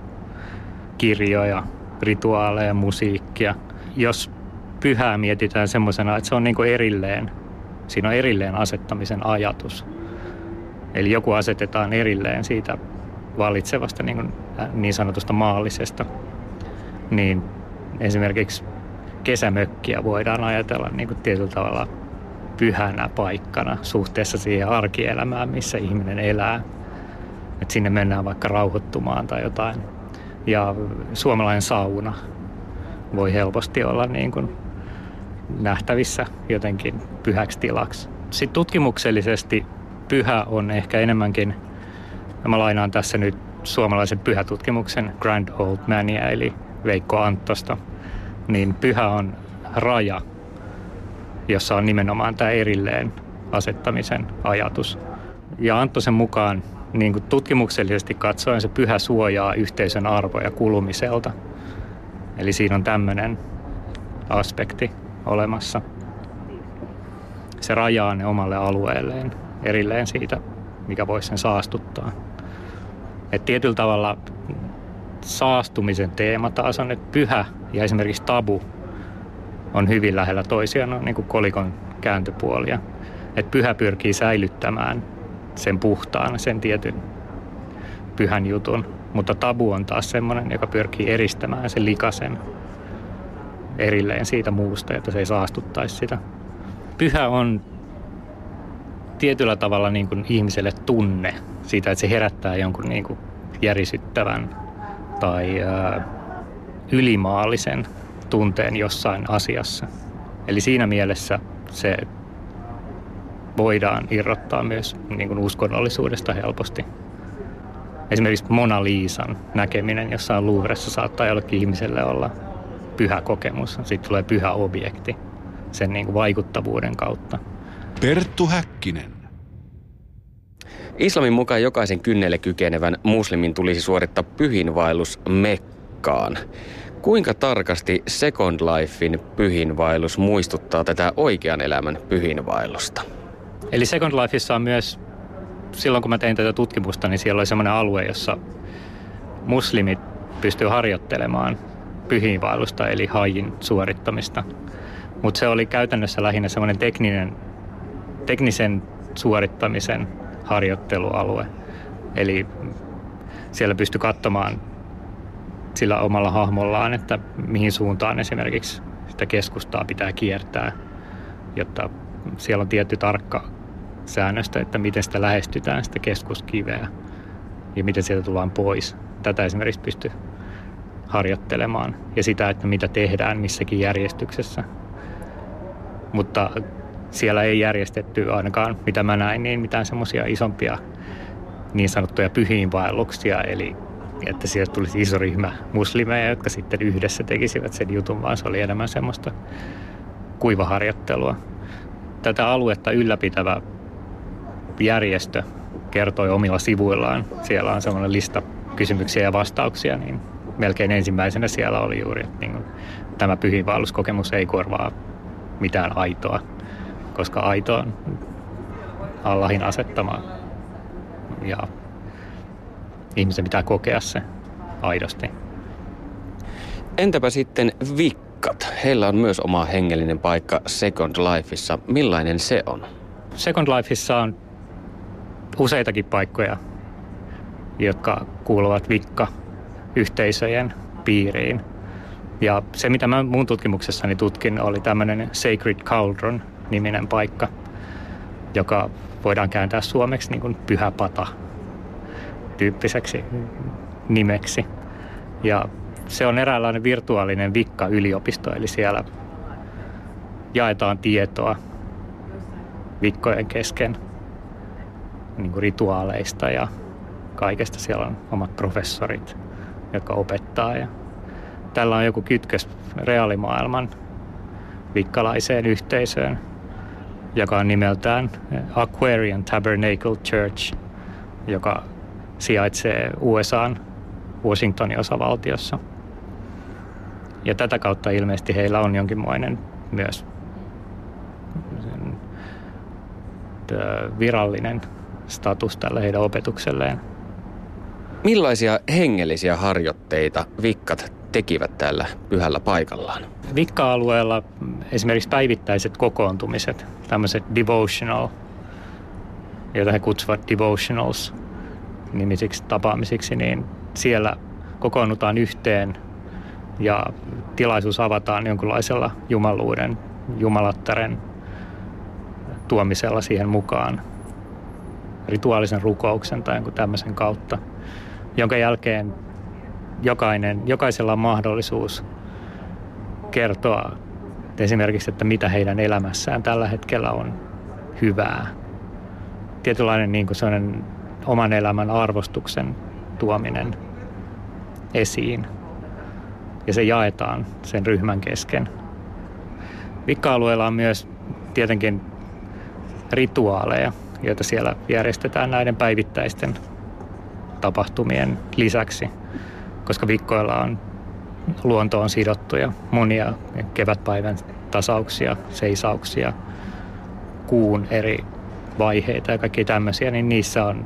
kirjoja, rituaaleja, musiikkia. Jos pyhää mietitään semmoisena, että se on niin kuin erilleen, siinä on erilleen asettamisen ajatus. Eli joku asetetaan erilleen siitä valitsevasta niin, kuin, äh, niin sanotusta maallisesta, niin esimerkiksi kesämökkiä voidaan ajatella niin kuin tietyllä tavalla pyhänä paikkana suhteessa siihen arkielämään, missä ihminen elää. Et sinne mennään vaikka rauhoittumaan tai jotain. Ja suomalainen sauna voi helposti olla niin kuin nähtävissä jotenkin pyhäksi tilaksi. Sitten tutkimuksellisesti pyhä on ehkä enemmänkin, mä lainaan tässä nyt suomalaisen pyhätutkimuksen Grand Old Mania, eli Veikko Anttosta, niin pyhä on raja, jossa on nimenomaan tämä erilleen asettamisen ajatus. Ja Anttosen mukaan niin kuin tutkimuksellisesti katsoen se pyhä suojaa yhteisön arvoja kulumiselta. Eli siinä on tämmöinen aspekti olemassa. Se rajaa ne omalle alueelleen erilleen siitä, mikä voisi sen saastuttaa. Et tietyllä tavalla saastumisen teema taas on, että pyhä ja esimerkiksi tabu on hyvin lähellä toisiaan, niin kuin kolikon kääntöpuolia. Että pyhä pyrkii säilyttämään sen puhtaan, sen tietyn pyhän jutun, mutta tabu on taas semmoinen, joka pyrkii eristämään sen likasen erilleen siitä muusta, että se ei saastuttaisi sitä. Pyhä on tietyllä tavalla niin kuin ihmiselle tunne siitä, että se herättää jonkun niin kuin järisyttävän tai ylimaallisen tunteen jossain asiassa. Eli siinä mielessä se voidaan irrottaa myös niin kuin uskonnollisuudesta helposti. Esimerkiksi Mona Liisan näkeminen jossain Louvressa saattaa jollekin ihmiselle olla pyhä kokemus. Sitten tulee pyhä objekti sen niin kuin vaikuttavuuden kautta. Perttu Häkkinen. Islamin mukaan jokaisen kynnelle kykenevän muslimin tulisi suorittaa pyhinvaellus Mekkaan. Kuinka tarkasti Second Lifein pyhinvaellus muistuttaa tätä oikean elämän pyhinvaellusta? Eli Second Lifeissa on myös, silloin kun mä tein tätä tutkimusta, niin siellä oli semmoinen alue, jossa muslimit pystyy harjoittelemaan pyhinvaellusta, eli hajin suorittamista. Mutta se oli käytännössä lähinnä semmoinen tekninen, teknisen suorittamisen harjoittelualue. Eli siellä pystyi katsomaan sillä omalla hahmollaan, että mihin suuntaan esimerkiksi sitä keskustaa pitää kiertää, jotta siellä on tietty tarkka säännöstä, että miten sitä lähestytään, sitä keskuskiveä ja miten sieltä tullaan pois. Tätä esimerkiksi pystyy harjoittelemaan ja sitä, että mitä tehdään missäkin järjestyksessä. Mutta siellä ei järjestetty ainakaan, mitä mä näin, niin mitään semmoisia isompia niin sanottuja pyhiinvaelluksia, eli että sieltä tulisi iso ryhmä muslimeja, jotka sitten yhdessä tekisivät sen jutun, vaan se oli enemmän semmoista kuivaharjoittelua. Tätä aluetta ylläpitävä järjestö kertoi omilla sivuillaan. Siellä on semmoinen lista kysymyksiä ja vastauksia, niin melkein ensimmäisenä siellä oli juuri, että niin kuin, tämä pyhiinvaelluskokemus ei korvaa mitään aitoa, koska aito on Allahin asettama ja ihmisen pitää kokea se aidosti. Entäpä sitten vikkat? Heillä on myös oma hengellinen paikka Second Lifeissa. Millainen se on? Second Lifeissa on useitakin paikkoja, jotka kuuluvat vikka-yhteisöjen piiriin. Ja se, mitä mä mun tutkimuksessani tutkin, oli tämmöinen Sacred Cauldron-niminen paikka, joka voidaan kääntää suomeksi niin kuin pyhä pata tyyppiseksi nimeksi. Ja se on eräänlainen virtuaalinen vikka-yliopisto, eli siellä jaetaan tietoa vikkojen kesken niin kuin rituaaleista ja kaikesta. Siellä on omat professorit, jotka opettaa. Ja tällä on joku kytkös reaalimaailman vikkalaiseen yhteisöön, joka on nimeltään Aquarian Tabernacle Church, joka sijaitsee USAn Washingtonin osavaltiossa. Ja tätä kautta ilmeisesti heillä on jonkinmoinen myös virallinen status tällä heidän opetukselleen. Millaisia hengellisiä harjoitteita vikkat tekivät täällä pyhällä paikallaan? Vikka-alueella esimerkiksi päivittäiset kokoontumiset, tämmöiset devotional, joita he kutsuvat devotionals nimisiksi tapaamisiksi, niin siellä kokoonnutaan yhteen ja tilaisuus avataan jonkinlaisella jumaluuden, jumalattaren tuomisella siihen mukaan rituaalisen rukouksen tai jonkun tämmöisen kautta, jonka jälkeen jokainen, jokaisella on mahdollisuus kertoa esimerkiksi, että mitä heidän elämässään tällä hetkellä on hyvää. Tietynlainen niin kuin sellainen oman elämän arvostuksen tuominen esiin. Ja se jaetaan sen ryhmän kesken. Vikka-alueella on myös tietenkin rituaaleja, joita siellä järjestetään näiden päivittäisten tapahtumien lisäksi, koska vikkoilla on luontoon sidottuja monia kevätpäivän tasauksia, seisauksia, kuun eri vaiheita ja kaikki tämmöisiä, niin niissä, on,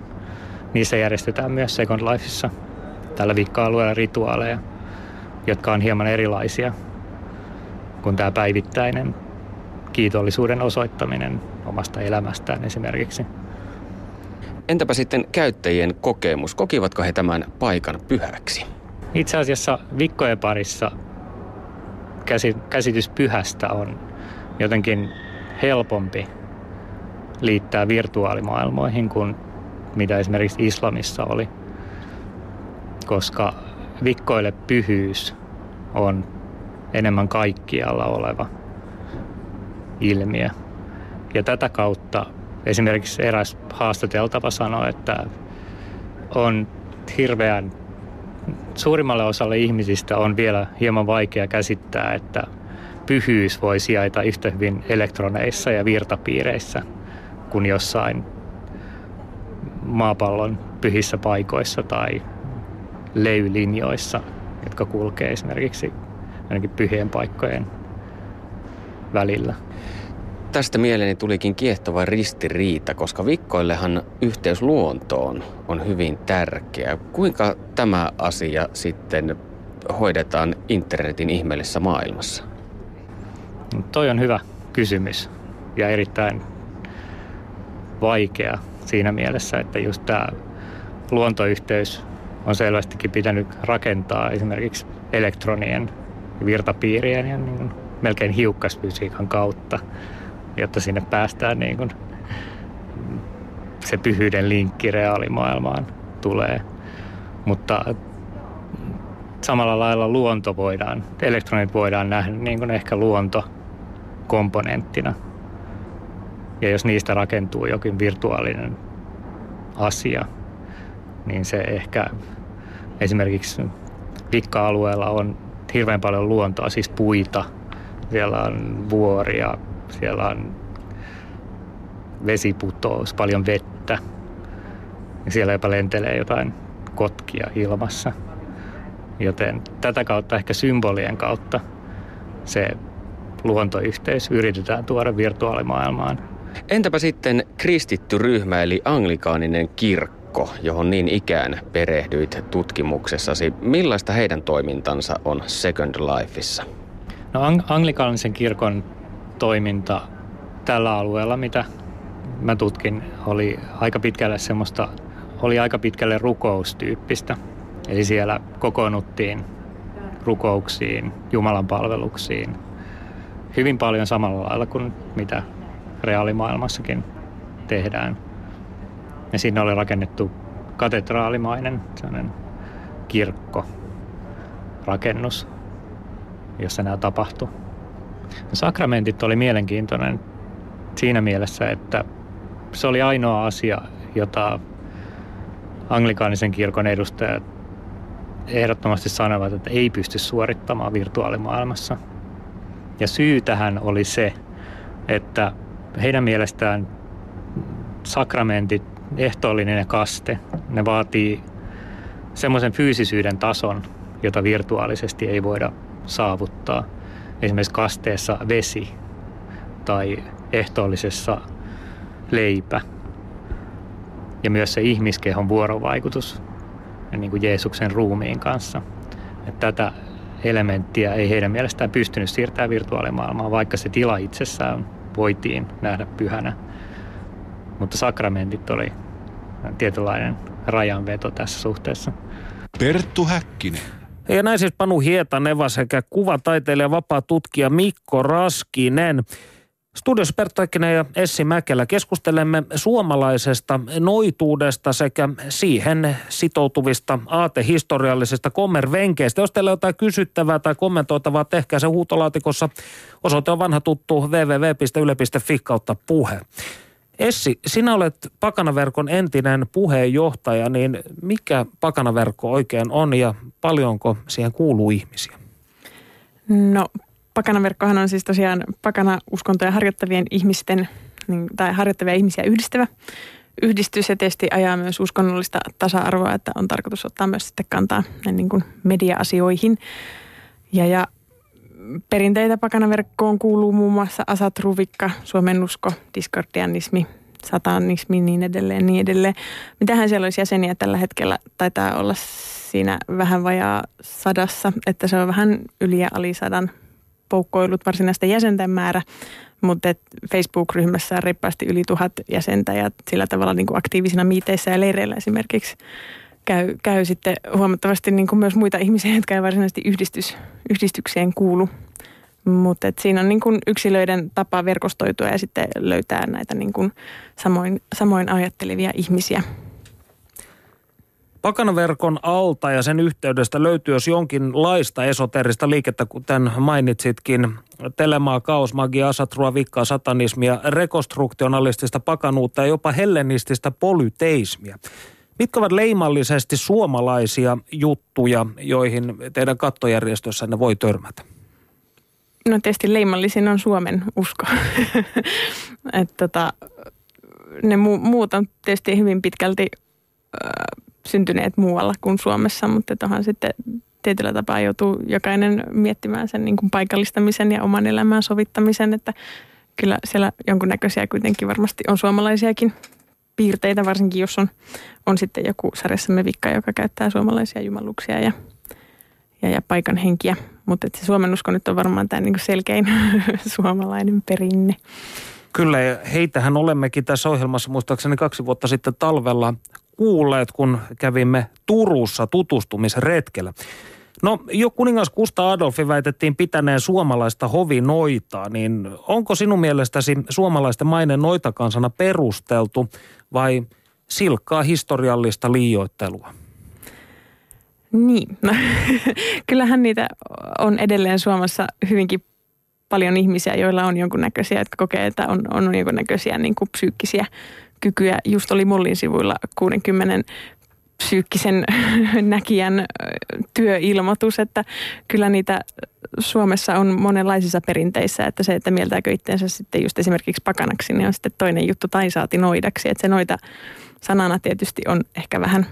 niissä järjestetään myös Second Lifeissa tällä vikka-alueella rituaaleja, jotka on hieman erilaisia kuin tämä päivittäinen kiitollisuuden osoittaminen omasta elämästään esimerkiksi. Entäpä sitten käyttäjien kokemus? Kokivatko he tämän paikan pyhäksi? Itse asiassa vikkojen parissa käsitys pyhästä on jotenkin helpompi liittää virtuaalimaailmoihin kuin mitä esimerkiksi islamissa oli. Koska vikkoille pyhyys on enemmän kaikkialla oleva ilmiö. Ja tätä kautta esimerkiksi eräs haastateltava sanoi, että on hirveän suurimmalle osalle ihmisistä on vielä hieman vaikea käsittää, että pyhyys voi sijaita yhtä hyvin elektroneissa ja virtapiireissä kuin jossain maapallon pyhissä paikoissa tai leylinjoissa, jotka kulkee esimerkiksi ainakin pyhien paikkojen välillä. Tästä mieleeni tulikin kiehtova ristiriita, koska vikkoillehan yhteys luontoon on hyvin tärkeä. Kuinka tämä asia sitten hoidetaan internetin ihmeellisessä maailmassa? No, toi on hyvä kysymys ja erittäin vaikea siinä mielessä, että just tämä luontoyhteys on selvästikin pitänyt rakentaa esimerkiksi elektronien, virtapiirien ja niin melkein hiukkasfysiikan kautta jotta sinne päästään niin kuin se pyhyyden linkki reaalimaailmaan tulee. Mutta samalla lailla luonto voidaan, elektronit voidaan nähdä niin kuin ehkä luonto komponenttina. Ja jos niistä rakentuu jokin virtuaalinen asia, niin se ehkä esimerkiksi vikka-alueella on hirveän paljon luontoa, siis puita. Siellä on vuoria, siellä on vesiputous, paljon vettä. Ja siellä jopa lentelee jotain kotkia ilmassa. Joten tätä kautta ehkä symbolien kautta se luontoyhteys yritetään tuoda virtuaalimaailmaan. Entäpä sitten kristitty ryhmä eli anglikaaninen kirkko, johon niin ikään perehdyit tutkimuksessasi. Millaista heidän toimintansa on Second Lifeissa? No ang- anglikaanisen kirkon toiminta tällä alueella, mitä mä tutkin, oli aika pitkälle semmoista, oli aika pitkälle rukoustyyppistä. Eli siellä kokoonnuttiin rukouksiin, Jumalan palveluksiin, hyvin paljon samalla lailla kuin mitä reaalimaailmassakin tehdään. Ja siinä oli rakennettu katedraalimainen sellainen kirkko, rakennus, jossa nämä tapahtui. Sakramentit oli mielenkiintoinen siinä mielessä, että se oli ainoa asia, jota anglikaanisen kirkon edustajat ehdottomasti sanovat, että ei pysty suorittamaan virtuaalimaailmassa. Ja syy tähän oli se, että heidän mielestään sakramentit, ehtoollinen ja kaste, ne vaatii semmoisen fyysisyyden tason, jota virtuaalisesti ei voida saavuttaa. Esimerkiksi kasteessa vesi tai ehtoollisessa leipä. Ja myös se ihmiskehon vuorovaikutus niin kuin Jeesuksen ruumiin kanssa. Että tätä elementtiä ei heidän mielestään pystynyt siirtämään virtuaalimaailmaan, vaikka se tila itsessään voitiin nähdä pyhänä. Mutta sakramentit oli tietynlainen rajanveto tässä suhteessa. Perttu Häkkinen. Ja näin siis Panu Hietaneva sekä kuvataiteilija vapaa tutkija Mikko Raskinen. Studios Perttu Häkkinen ja Essi Mäkelä keskustelemme suomalaisesta noituudesta sekä siihen sitoutuvista aatehistoriallisista kommervenkeistä. Jos teillä on jotain kysyttävää tai kommentoitavaa, tehkää se huutolaatikossa. Osoite on vanha tuttu www.yle.fi kautta puhe. Essi, sinä olet Pakanaverkon entinen puheenjohtaja, niin mikä Pakanaverkko oikein on ja paljonko siihen kuuluu ihmisiä? No Pakanaverkkohan on siis tosiaan pakana-uskontoja harjoittavien ihmisten niin, tai harjoittavia ihmisiä yhdistävä yhdistys ja tietysti ajaa myös uskonnollista tasa-arvoa, että on tarkoitus ottaa myös sitten kantaa niin kuin media-asioihin. Ja, ja perinteitä pakanaverkkoon kuuluu muun muassa asatruvikka, suomennusko, diskordianismi, satanismi niin edelleen, niin edelleen. Mitähän siellä olisi jäseniä tällä hetkellä? Taitaa olla siinä vähän vajaa sadassa, että se on vähän yli ja alisadan poukkoillut varsinaista jäsenten määrä, mutta Facebook-ryhmässä on reippaasti yli tuhat jäsentä ja sillä tavalla niin kuin aktiivisina miiteissä ja leireillä esimerkiksi käy, käy sitten huomattavasti niin kuin myös muita ihmisiä, jotka ei varsinaisesti yhdistys, yhdistykseen kuulu. Mutta siinä on niin kuin yksilöiden tapa verkostoitua ja sitten löytää näitä niin kuin samoin, samoin ajattelevia ihmisiä. Pakanaverkon alta ja sen yhteydestä löytyy jos jonkinlaista esoterista liikettä, kuten mainitsitkin. Telemaa, kaos, magia, asatrua, vikkaa, satanismia, rekonstruktionalistista pakanuutta ja jopa hellenististä polyteismia. Mitkä ovat leimallisesti suomalaisia juttuja, joihin teidän kattojärjestössänne voi törmätä? No tietysti leimallisin on Suomen usko. Et tota, ne mu- muut on tietysti hyvin pitkälti äh, syntyneet muualla kuin Suomessa, mutta tohan sitten tietyllä tapaa joutuu jokainen miettimään sen niin kuin paikallistamisen ja oman elämän sovittamisen, että kyllä siellä jonkunnäköisiä kuitenkin varmasti on suomalaisiakin piirteitä, varsinkin jos on, on sitten joku sarjassamme vikka, joka käyttää suomalaisia jumaluksia ja, ja, ja paikan henkiä. Mutta se Suomen usko nyt on varmaan tämä niin selkein suomalainen perinne. Kyllä, ja heitähän olemmekin tässä ohjelmassa muistaakseni kaksi vuotta sitten talvella kuulleet, kun kävimme Turussa tutustumisretkellä. No jo kuningas Kusta Adolfi väitettiin pitäneen suomalaista hovinoitaa, niin onko sinun mielestäsi suomalaisten maine noitakansana perusteltu vai silkkaa historiallista liioittelua? Niin, no, kyllähän niitä on edelleen Suomessa hyvinkin paljon ihmisiä, joilla on jonkunnäköisiä, jotka kokee, että on, on jonkunnäköisiä niin kuin psyykkisiä kykyjä. Just oli Mullin sivuilla 60 psyykkisen näkijän työilmoitus, että kyllä niitä Suomessa on monenlaisissa perinteissä, että se, että mieltääkö itseensä sitten just esimerkiksi pakanaksi, niin on sitten toinen juttu tai saati noidaksi. Että se noita sanana tietysti on ehkä vähän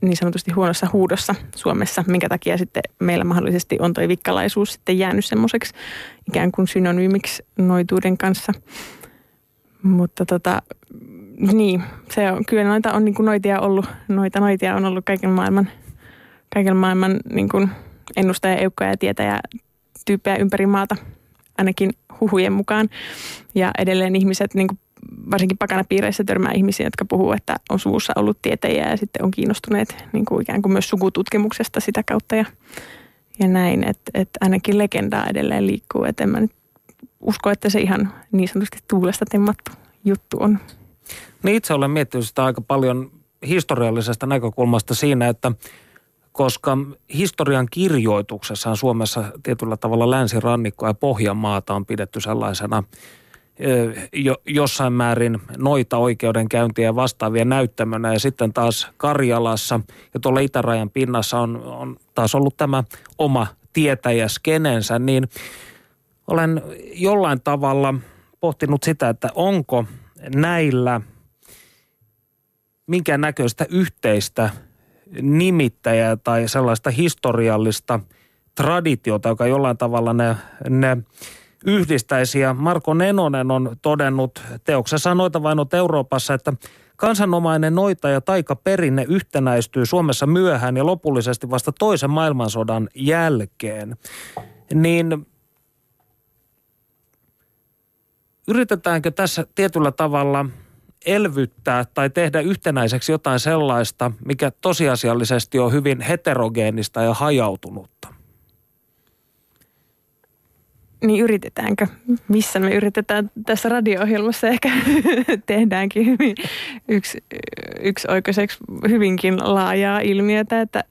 niin sanotusti huonossa huudossa Suomessa, minkä takia sitten meillä mahdollisesti on toi vikkalaisuus sitten jäänyt semmoiseksi ikään kuin synonyymiksi noituuden kanssa. Mutta tota, niin, se on, kyllä noita on niin kuin noitia ollut, noita noitia on ollut kaiken maailman, kaiken maailman niin kuin ennustaja, eukkoja ja tietäjä tyyppejä ympäri maata, ainakin huhujen mukaan. Ja edelleen ihmiset, niin kuin varsinkin pakanapiireissä törmää ihmisiä, jotka puhuu, että on suvussa ollut tietäjiä ja sitten on kiinnostuneet niin kuin ikään kuin myös sukututkimuksesta sitä kautta ja, ja näin. Että et ainakin legendaa edelleen liikkuu, että en mä nyt usko, että se ihan niin sanotusti tuulesta temmattu juttu on. Niin itse olen miettinyt sitä aika paljon historiallisesta näkökulmasta siinä, että koska historian kirjoituksessa Suomessa tietyllä tavalla länsirannikkoa ja Pohjanmaata on pidetty sellaisena jo, jossain määrin noita oikeudenkäyntiä ja vastaavia näyttämönä. Ja sitten taas Karjalassa ja tuolla itärajan pinnassa on, on taas ollut tämä oma tietäjä skenensä, niin olen jollain tavalla pohtinut sitä, että onko näillä minkä näköistä yhteistä nimittäjää tai sellaista historiallista traditiota, joka jollain tavalla ne, ne yhdistäisi. Ja Marko Nenonen on todennut teoksessa Noita vainot Euroopassa, että kansanomainen noita ja taikaperinne yhtenäistyy Suomessa myöhään ja lopullisesti vasta toisen maailmansodan jälkeen. Niin yritetäänkö tässä tietyllä tavalla elvyttää tai tehdä yhtenäiseksi jotain sellaista, mikä tosiasiallisesti on hyvin heterogeenista ja hajautunutta? Niin yritetäänkö? Missä me yritetään tässä radio-ohjelmassa ehkä tehdäänkin hyvin yksi, yksi oikeiseksi hyvinkin laajaa ilmiötä, että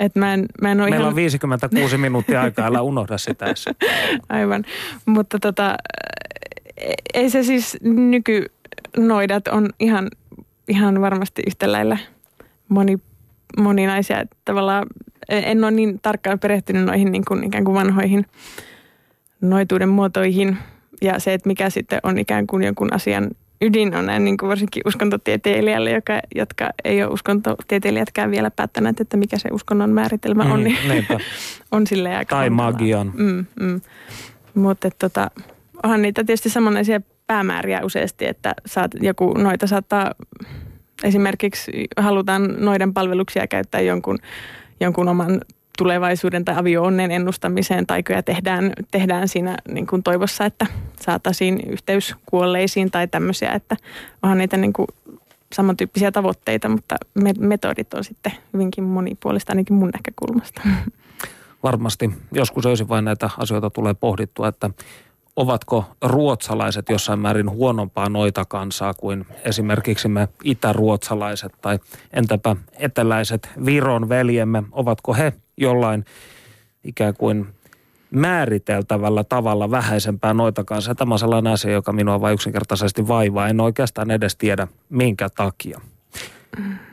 et mä en, mä en Meillä ihan... on 56 minuuttia aikaa, älä unohda sitä. Aivan, mutta tota, ei se siis nykynoidat on ihan, ihan varmasti yhtä lailla moni, moninaisia. Että tavallaan en ole niin tarkkaan perehtynyt noihin niin kuin ikään kuin vanhoihin noituuden muotoihin ja se, että mikä sitten on ikään kuin jonkun asian ydin on näin niin kuin varsinkin uskontotieteilijälle, joka, jotka ei ole uskontotieteilijätkään vielä päättäneet, että mikä se uskonnon määritelmä on, mm, niin on silleen aika Tai magian. Mm, mm. Mutta tota, onhan niitä tietysti samanlaisia päämääriä useasti, että saat, joku noita saattaa esimerkiksi halutaan noiden palveluksia käyttää jonkun, jonkun oman tulevaisuuden tai avio-onnen ennustamiseen taikoja tehdään, tehdään siinä niin kuin toivossa, että saataisiin yhteys kuolleisiin tai tämmöisiä, että onhan niitä niin kuin samantyyppisiä tavoitteita, mutta metodit on sitten hyvinkin monipuolista ainakin mun näkökulmasta. Varmasti. Joskus olisi vain näitä asioita tulee pohdittua, että ovatko ruotsalaiset jossain määrin huonompaa noita kansaa kuin esimerkiksi me itäruotsalaiset tai entäpä eteläiset Viron veljemme, ovatko he jollain ikään kuin määriteltävällä tavalla vähäisempää noita kanssa. Tämä on sellainen asia, joka minua vain yksinkertaisesti vaivaa. En oikeastaan edes tiedä minkä takia.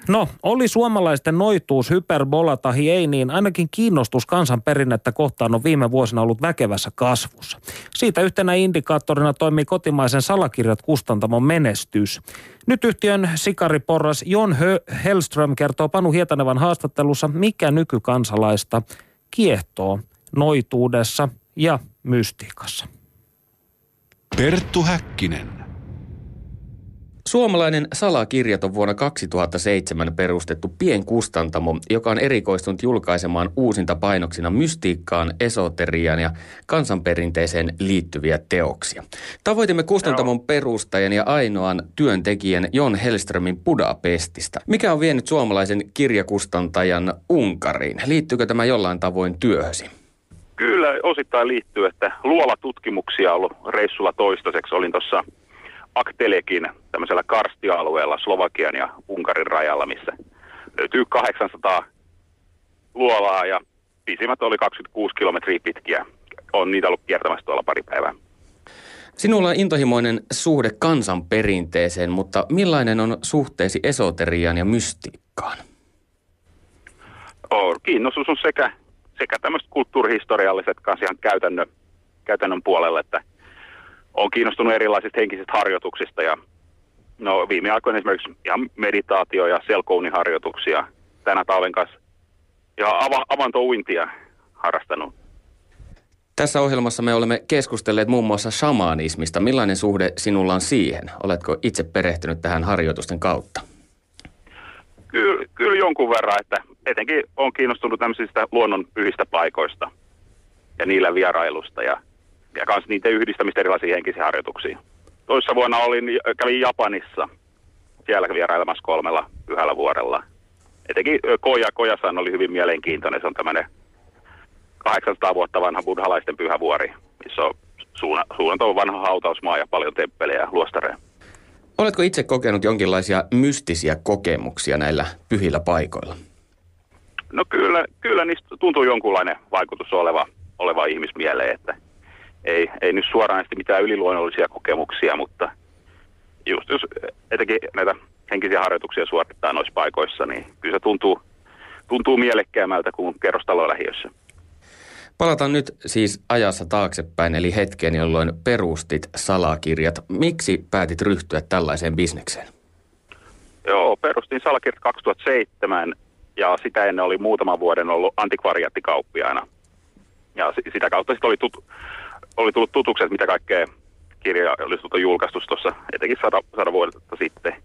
No, oli suomalaisten noituus hyperbola tai ei, niin ainakin kiinnostus kansanperinnettä kohtaan on viime vuosina ollut väkevässä kasvussa. Siitä yhtenä indikaattorina toimii kotimaisen salakirjat kustantamon menestys. Nyt yhtiön sikariporras Jon Hellström kertoo Panu Hietanevan haastattelussa, mikä nykykansalaista kiehtoo noituudessa ja mystiikassa. Perttu Häkkinen. Suomalainen salakirjat on vuonna 2007 perustettu pienkustantamo, joka on erikoistunut julkaisemaan uusinta painoksina mystiikkaan, esoteriaan ja kansanperinteeseen liittyviä teoksia. Tavoitimme kustantamon perustajan ja ainoan työntekijän Jon Hellströmin Budapestista. Mikä on vienyt suomalaisen kirjakustantajan Unkariin? Liittyykö tämä jollain tavoin työhösi? Kyllä osittain liittyy, että luolatutkimuksia on ollut reissulla toistaiseksi. Olin tuossa Aktelekin tämmöisellä karstialueella Slovakian ja Unkarin rajalla, missä löytyy 800 luolaa ja pisimmät oli 26 kilometriä pitkiä. On niitä ollut kiertämässä tuolla pari päivää. Sinulla on intohimoinen suhde kansanperinteeseen, mutta millainen on suhteesi esoteriaan ja mystiikkaan? Oh, kiinnostus on sekä, sekä tämmöiset kulttuurihistorialliset kanssa ihan käytännön, käytännön puolella, että on kiinnostunut erilaisista henkisistä harjoituksista ja no viime aikoina esimerkiksi ihan meditaatio- ja selkouniharjoituksia tänä talven kanssa ja av- avantouintia harrastanut. Tässä ohjelmassa me olemme keskustelleet muun muassa shamanismista. Millainen suhde sinulla on siihen? Oletko itse perehtynyt tähän harjoitusten kautta? Kyllä, kyllä jonkun verran, että etenkin on kiinnostunut tämmöisistä luonnon pyhistä paikoista ja niillä vierailusta ja ja myös niiden yhdistämistä erilaisiin henkisiin harjoituksiin. Toissa vuonna olin, kävin Japanissa, siellä vierailemassa kolmella pyhällä vuorella. Etenkin Koja Kojasan oli hyvin mielenkiintoinen, se on tämmöinen 800 vuotta vanha buddhalaisten pyhävuori, missä on suunnattu vanha hautausmaa ja paljon temppelejä ja luostareja. Oletko itse kokenut jonkinlaisia mystisiä kokemuksia näillä pyhillä paikoilla? No kyllä, kyllä niistä tuntuu jonkunlainen vaikutus oleva, oleva ihmismieleen, että ei, ei nyt suoraan mitään yliluonnollisia kokemuksia, mutta just jos etenkin näitä henkisiä harjoituksia suorittaa noissa paikoissa, niin kyllä se tuntuu, tuntuu mielekkäämältä kuin kerrostalolähiössä. Palataan nyt siis ajassa taaksepäin, eli hetkeen, jolloin perustit salakirjat. Miksi päätit ryhtyä tällaiseen bisnekseen? Joo, perustin salakirjat 2007 ja sitä ennen oli muutaman vuoden ollut antikvariattikauppiaana. Ja sitä kautta sitten oli, tut, oli tullut tutuksi, että mitä kaikkea olisi tullut julkaistu tuossa etenkin sada, sada vuotta sitten.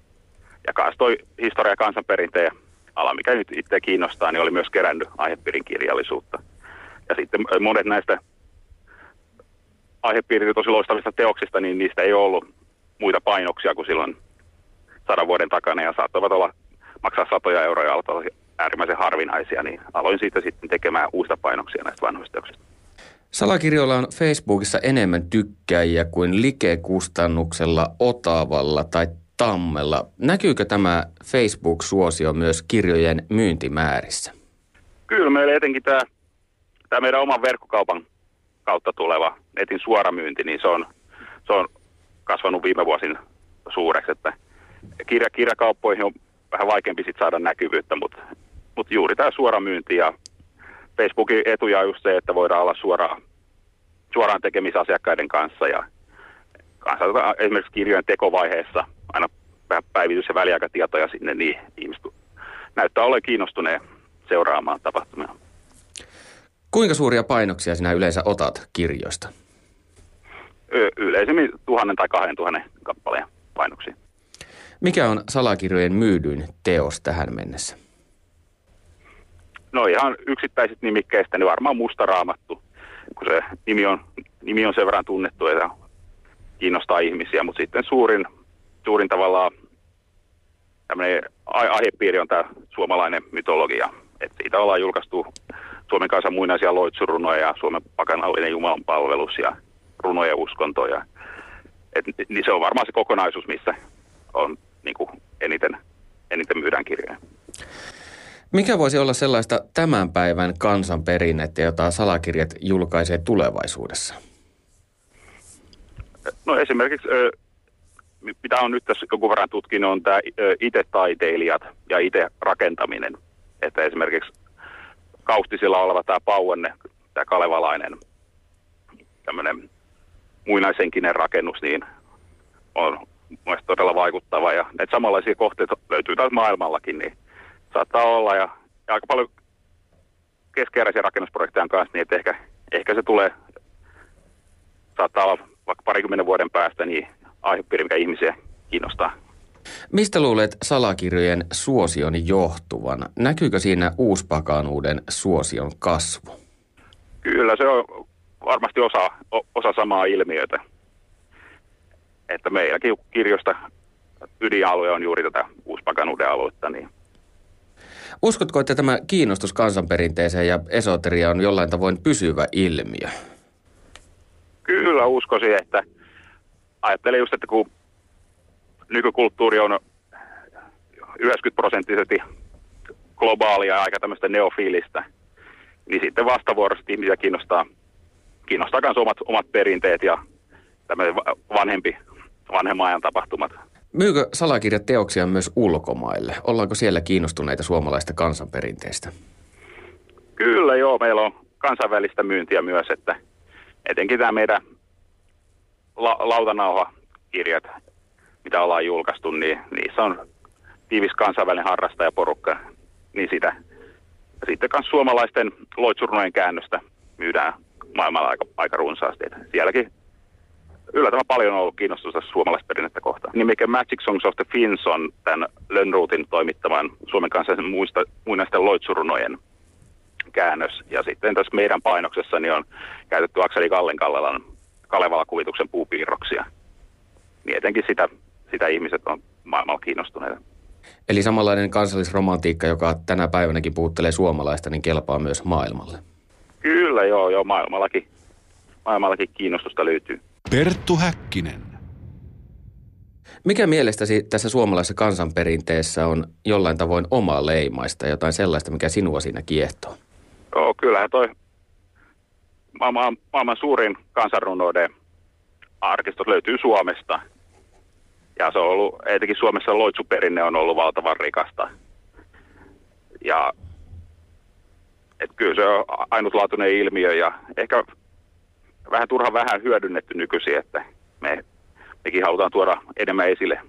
Ja kanssa toi historia ja kansanperinteen ala, mikä nyt itse kiinnostaa, niin oli myös kerännyt aihepiirin kirjallisuutta. Ja sitten monet näistä aihepiirin tosi loistavista teoksista, niin niistä ei ollut muita painoksia kuin silloin sadan vuoden takana ja saattoivat olla maksaa satoja euroja alta äärimmäisen harvinaisia, niin aloin siitä sitten tekemään uusista painoksia näistä vanhoista teoksista. Salakirjoilla on Facebookissa enemmän tykkäjiä kuin likekustannuksella Otavalla tai Tammella. Näkyykö tämä Facebook-suosio myös kirjojen myyntimäärissä? Kyllä, meillä etenkin tämä, tämä meidän oman verkkokaupan kautta tuleva netin suoramyynti, niin se on, se on kasvanut viime vuosin suureksi, että kirja, kirjakauppoihin on vähän vaikeampi sit saada näkyvyyttä, mutta, mutta juuri tämä suoramyynti ja Facebookin etuja on just se, että voidaan olla suoraan, suoraan asiakkaiden kanssa ja kanssa esimerkiksi kirjojen tekovaiheessa aina päivitys- ja väliaikatietoja sinne, niin ihmiset näyttää olevan kiinnostuneen seuraamaan tapahtumia. Kuinka suuria painoksia sinä yleensä otat kirjoista? Y- yleisemmin tuhannen tai kahden tuhannen kappaleen painoksia. Mikä on salakirjojen myydyin teos tähän mennessä? No ihan yksittäiset nimikkeistä, niin varmaan musta raamattu, kun se nimi on, nimi on sen verran tunnettu ja kiinnostaa ihmisiä, mutta sitten suurin, suurin tavallaan tämmöinen aihepiiri on tämä suomalainen mytologia. Et siitä ollaan julkaistu Suomen kanssa muinaisia loitsurunoja ja Suomen pakanallinen Jumalan palvelus ja runojen uskontoja. Et, niin se on varmaan se kokonaisuus, missä on niin kuin eniten, eniten myydään kirjoja. Mikä voisi olla sellaista tämän päivän kansanperinnettä, jota salakirjat julkaisee tulevaisuudessa? No esimerkiksi, mitä on nyt tässä jonkun verran tutkinut, on tämä itse-taiteilijat ja itse-rakentaminen. Että esimerkiksi kaustisilla oleva tämä Pauenne, tämä kalevalainen tämmöinen muinaisenkinen rakennus, niin on mielestäni todella vaikuttava. Ja näitä samanlaisia kohteita löytyy taas maailmallakin, niin saattaa olla. Ja, ja aika paljon keskeeräisiä rakennusprojekteja kanssa, niin että ehkä, ehkä se tulee, saattaa olla vaikka parikymmenen vuoden päästä, niin aihepiiri, mikä ihmisiä kiinnostaa. Mistä luulet salakirjojen suosion johtuvan? Näkyykö siinä uuspakanuuden suosion kasvu? Kyllä, se on varmasti osa, osa samaa ilmiötä että meilläkin kirjosta ydinalue on juuri tätä uuspakanuuden aluetta. Niin. Uskotko, että tämä kiinnostus kansanperinteeseen ja esoteria on jollain tavoin pysyvä ilmiö? Kyllä uskoisin, että ajattelen just, että kun nykykulttuuri on 90 prosenttisesti globaalia ja aika tämmöistä neofiilistä, niin sitten vastavuoroisesti ihmisiä kiinnostaa, kiinnostaa myös omat, omat perinteet ja tämmöinen vanhempi vanhemman ajan tapahtumat. Myykö salakirjat teoksia myös ulkomaille? Ollaanko siellä kiinnostuneita suomalaista kansanperinteistä? Kyllä joo, meillä on kansainvälistä myyntiä myös, että etenkin tämä meidän la- lautanauha-kirjat, mitä ollaan julkaistu, niin niissä on tiivis kansainvälinen harrastajaporukka, niin sitä. Sitten myös suomalaisten loitsurnojen käännöstä myydään maailmalla aika, aika runsaasti. Että sielläkin yllättävän paljon on ollut kiinnostusta suomalaisperinnettä kohtaan. Nimikä Magic Songs of the Finns on tämän Lönnruutin toimittaman Suomen kanssa muista, muinaisten loitsurunojen käännös. Ja sitten tässä meidän painoksessa niin on käytetty Akseli Kallen Kallelan Kalevala-kuvituksen puupiirroksia. Niin etenkin sitä, sitä ihmiset on maailmalla kiinnostuneita. Eli samanlainen kansallisromantiikka, joka tänä päivänäkin puuttelee suomalaista, niin kelpaa myös maailmalle. Kyllä joo, joo maailmallakin, maailmallakin kiinnostusta löytyy. Perttu Häkkinen. Mikä mielestäsi tässä suomalaisessa kansanperinteessä on jollain tavoin oma leimaista, jotain sellaista, mikä sinua siinä kiehtoo? Joo, kyllähän toi maailman, maailman suurin kansanrunouden arkistus löytyy Suomesta. Ja se on ollut, etenkin Suomessa loitsuperinne on ollut valtavan rikasta. Ja et kyllä se on ainutlaatuinen ilmiö ja ehkä vähän turha vähän hyödynnetty nykyisin, että me, mekin halutaan tuoda enemmän esille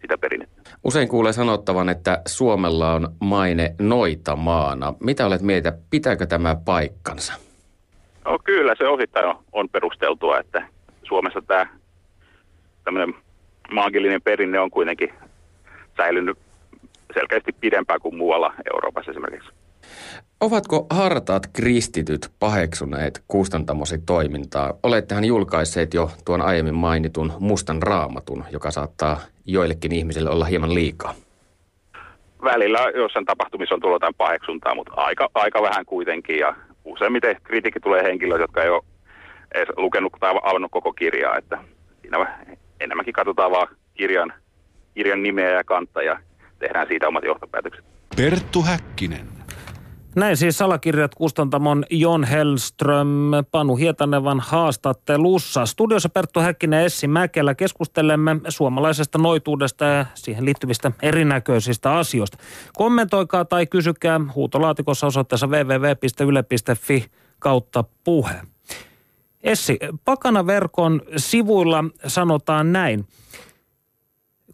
sitä perinnettä. Usein kuulee sanottavan, että Suomella on maine noita maana. Mitä olet mieltä, pitääkö tämä paikkansa? No kyllä, se osittain on, on perusteltua, että Suomessa tämä tämmöinen maagillinen perinne on kuitenkin säilynyt selkeästi pidempään kuin muualla Euroopassa esimerkiksi. Ovatko hartaat kristityt paheksuneet kustantamosi toimintaa? Olettehan julkaisseet jo tuon aiemmin mainitun mustan raamatun, joka saattaa joillekin ihmisille olla hieman liikaa. Välillä jossain tapahtumissa on tullut jotain paheksuntaa, mutta aika, aika vähän kuitenkin. Ja useimmiten kritiikki tulee henkilöiltä, jotka ei ole edes lukenut tai avannut koko kirjaa. Että siinä enemmänkin katsotaan vaan kirjan, kirjan nimeä ja kantta ja tehdään siitä omat johtopäätökset. Perttu Häkkinen. Näin siis salakirjat kustantamon Jon Hellström, Panu Hietanevan haastattelussa. Studiossa Perttu Häkkinen Essi Mäkelä keskustelemme suomalaisesta noituudesta ja siihen liittyvistä erinäköisistä asioista. Kommentoikaa tai kysykää huutolaatikossa osoitteessa www.yle.fi kautta puhe. Essi, Pakanaverkon sivuilla sanotaan näin.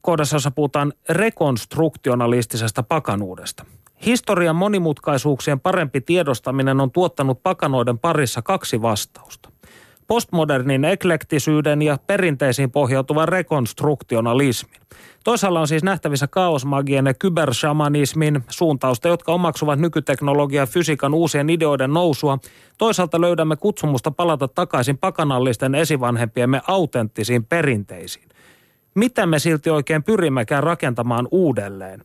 Kohdassa, jossa puhutaan rekonstruktionalistisesta pakanuudesta – Historian monimutkaisuuksien parempi tiedostaminen on tuottanut pakanoiden parissa kaksi vastausta. Postmodernin eklektisyyden ja perinteisiin pohjautuvan rekonstruktionalismin. Toisaalla on siis nähtävissä kaosmagien ja kybershamanismin suuntausta, jotka omaksuvat nykyteknologia ja fysiikan uusien ideoiden nousua. Toisaalta löydämme kutsumusta palata takaisin pakanallisten esivanhempiemme autenttisiin perinteisiin. Mitä me silti oikein pyrimmekään rakentamaan uudelleen?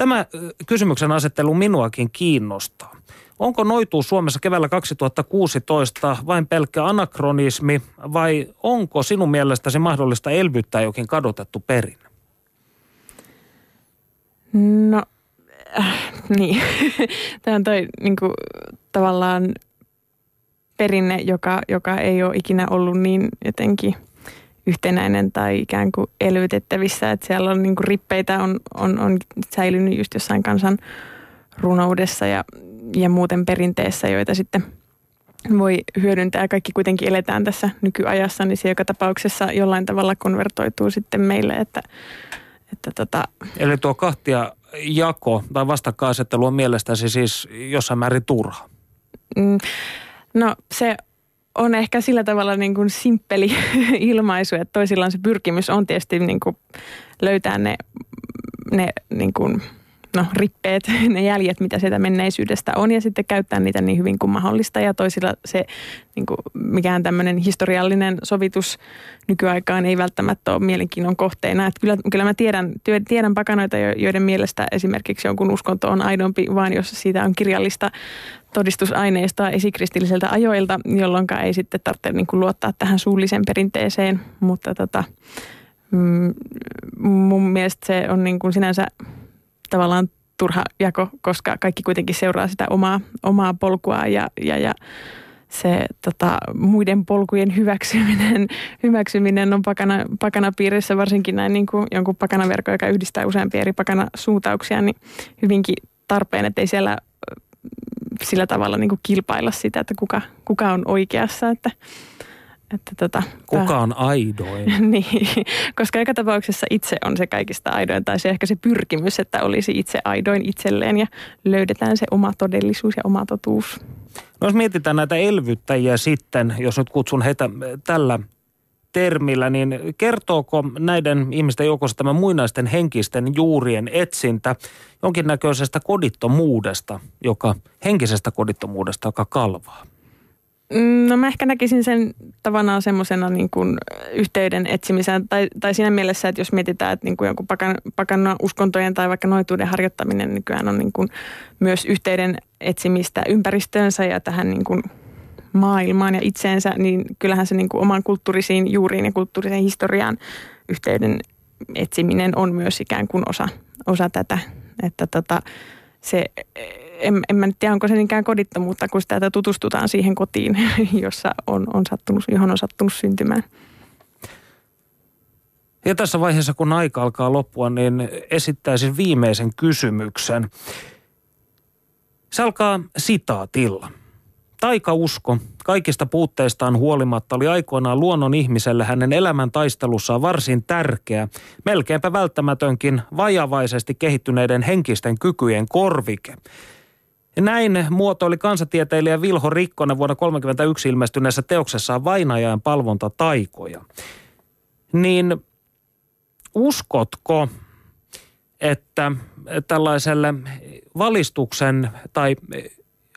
Tämä kysymyksen asettelu minuakin kiinnostaa. Onko noituu Suomessa keväällä 2016 vain pelkkä anakronismi vai onko sinun mielestäsi mahdollista elvyttää jokin kadotettu perinne? No, äh, niin. Tämä on toi niin kuin, tavallaan perinne, joka, joka ei ole ikinä ollut niin jotenkin – yhtenäinen tai ikään kuin elvytettävissä. Että siellä on niin kuin rippeitä on, on, on säilynyt just jossain kansan runoudessa ja, ja muuten perinteessä, joita sitten voi hyödyntää. Kaikki kuitenkin eletään tässä nykyajassa, niin se joka tapauksessa jollain tavalla konvertoituu sitten meille, että, että tota... Eli tuo kahtia jako tai vastakkainasettelu on mielestäsi siis jossain määrin turha? Mm, no se on ehkä sillä tavalla niin kuin simppeli ilmaisu, että toisillaan se pyrkimys on tietysti niin kuin löytää ne, ne niin kuin, no, rippeet, ne jäljet, mitä sieltä menneisyydestä on ja sitten käyttää niitä niin hyvin kuin mahdollista. Ja toisilla se niin kuin mikään tämmöinen historiallinen sovitus nykyaikaan ei välttämättä ole mielenkiinnon kohteena. Että kyllä, kyllä mä tiedän, tiedän pakanoita, joiden mielestä esimerkiksi jonkun uskonto on aidompi, vaan jos siitä on kirjallista todistusaineistoa esikristilliseltä ajoilta, jolloin ei sitten tarvitse niin kuin luottaa tähän suulliseen perinteeseen. Mutta tota, mm, mun mielestä se on niin kuin sinänsä tavallaan turha jako, koska kaikki kuitenkin seuraa sitä omaa, omaa polkua ja, ja, ja se tota, muiden polkujen hyväksyminen, hyväksyminen on pakana, pakanapiirissä, varsinkin näin niin kuin jonkun pakanaverkko, joka yhdistää useampia eri pakanasuuntauksia, niin hyvinkin tarpeen, että ei siellä sillä tavalla niin kuin kilpailla sitä, että kuka, kuka on oikeassa. Että, että tota, kuka on aidoin? niin, koska joka tapauksessa itse on se kaikista aidoin, tai se ehkä se pyrkimys, että olisi itse aidoin itselleen ja löydetään se oma todellisuus ja oma totuus. No jos mietitään näitä elvyttäjiä sitten, jos nyt kutsun heitä tällä termillä, niin kertooko näiden ihmisten joukossa tämä muinaisten henkisten juurien etsintä jonkinnäköisestä kodittomuudesta, joka, henkisestä kodittomuudesta, joka kalvaa? Mm, no mä ehkä näkisin sen tavallaan semmoisena niin kuin yhteyden etsimisen tai, tai siinä mielessä, että jos mietitään, että niin kuin jonkun pakan, pakan uskontojen tai vaikka noituuden harjoittaminen nykyään on niin kuin myös yhteyden etsimistä ympäristöönsä ja tähän niin kuin maailmaan ja itseensä, niin kyllähän se niin kuin oman kulttuurisiin juuriin ja kulttuuriseen historiaan yhteyden etsiminen on myös ikään kuin osa, osa tätä. Että tota, se, en, en mä nyt tiedä, onko se niinkään kodittomuutta, kun sitä tutustutaan siihen kotiin, jossa on, on sattunut, johon on sattunut syntymään. Ja tässä vaiheessa, kun aika alkaa loppua, niin esittäisin viimeisen kysymyksen. Se alkaa sitaatilla. Taikausko kaikista puutteistaan huolimatta oli aikoinaan luonnon ihmiselle hänen elämän taistelussaan varsin tärkeä, melkeinpä välttämätönkin vajavaisesti kehittyneiden henkisten kykyjen korvike. Näin muotoili kansatieteilijä Vilho Rikkonen vuonna 1931 ilmestyneessä teoksessaan Vainajan palvonta taikoja. Niin uskotko, että tällaiselle valistuksen tai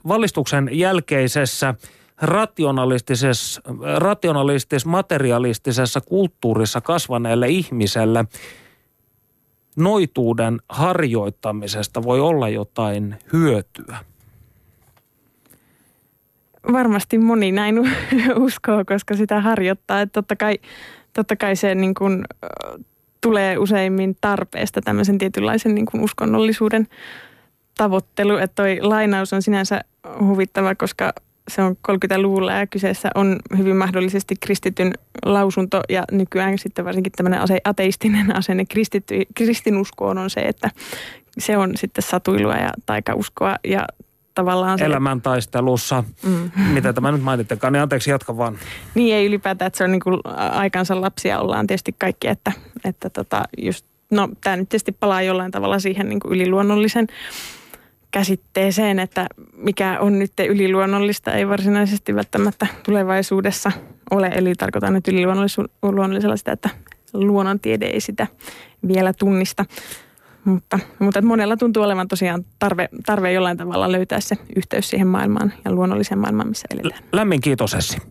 valistuksen jälkeisessä rationalistisessa, rationalistis materialistisessa kulttuurissa kasvaneelle ihmiselle noituuden harjoittamisesta voi olla jotain hyötyä? Varmasti moni näin uskoo, koska sitä harjoittaa. Että totta kai, totta kai se niin kuin, tulee useimmin tarpeesta tämmöisen tietynlaisen niin kuin uskonnollisuuden tavoittelu. Että toi lainaus on sinänsä huvittava, koska se on 30-luvulla ja kyseessä on hyvin mahdollisesti kristityn lausunto ja nykyään sitten varsinkin tämmöinen ateistinen asenne kristitty, kristinuskoon on se, että se on sitten satuilua ja taikauskoa ja tavallaan se... Elämäntaistelussa, mm. mitä tämä nyt mainittekaan, niin anteeksi jatka vaan. Niin ei ylipäätään, että se on niin kuin aikansa lapsia ollaan tietysti kaikki, että, että tota just, no tämä nyt tietysti palaa jollain tavalla siihen niin kuin yliluonnollisen käsitteeseen, että mikä on nyt yliluonnollista, ei varsinaisesti välttämättä tulevaisuudessa ole. Eli tarkoitan nyt yliluonnollisella sitä, että luonnontiede ei sitä vielä tunnista. Mutta, mutta monella tuntuu olevan tosiaan tarve, tarve jollain tavalla löytää se yhteys siihen maailmaan ja luonnolliseen maailmaan, missä eletään. Lämmin kiitos Essi.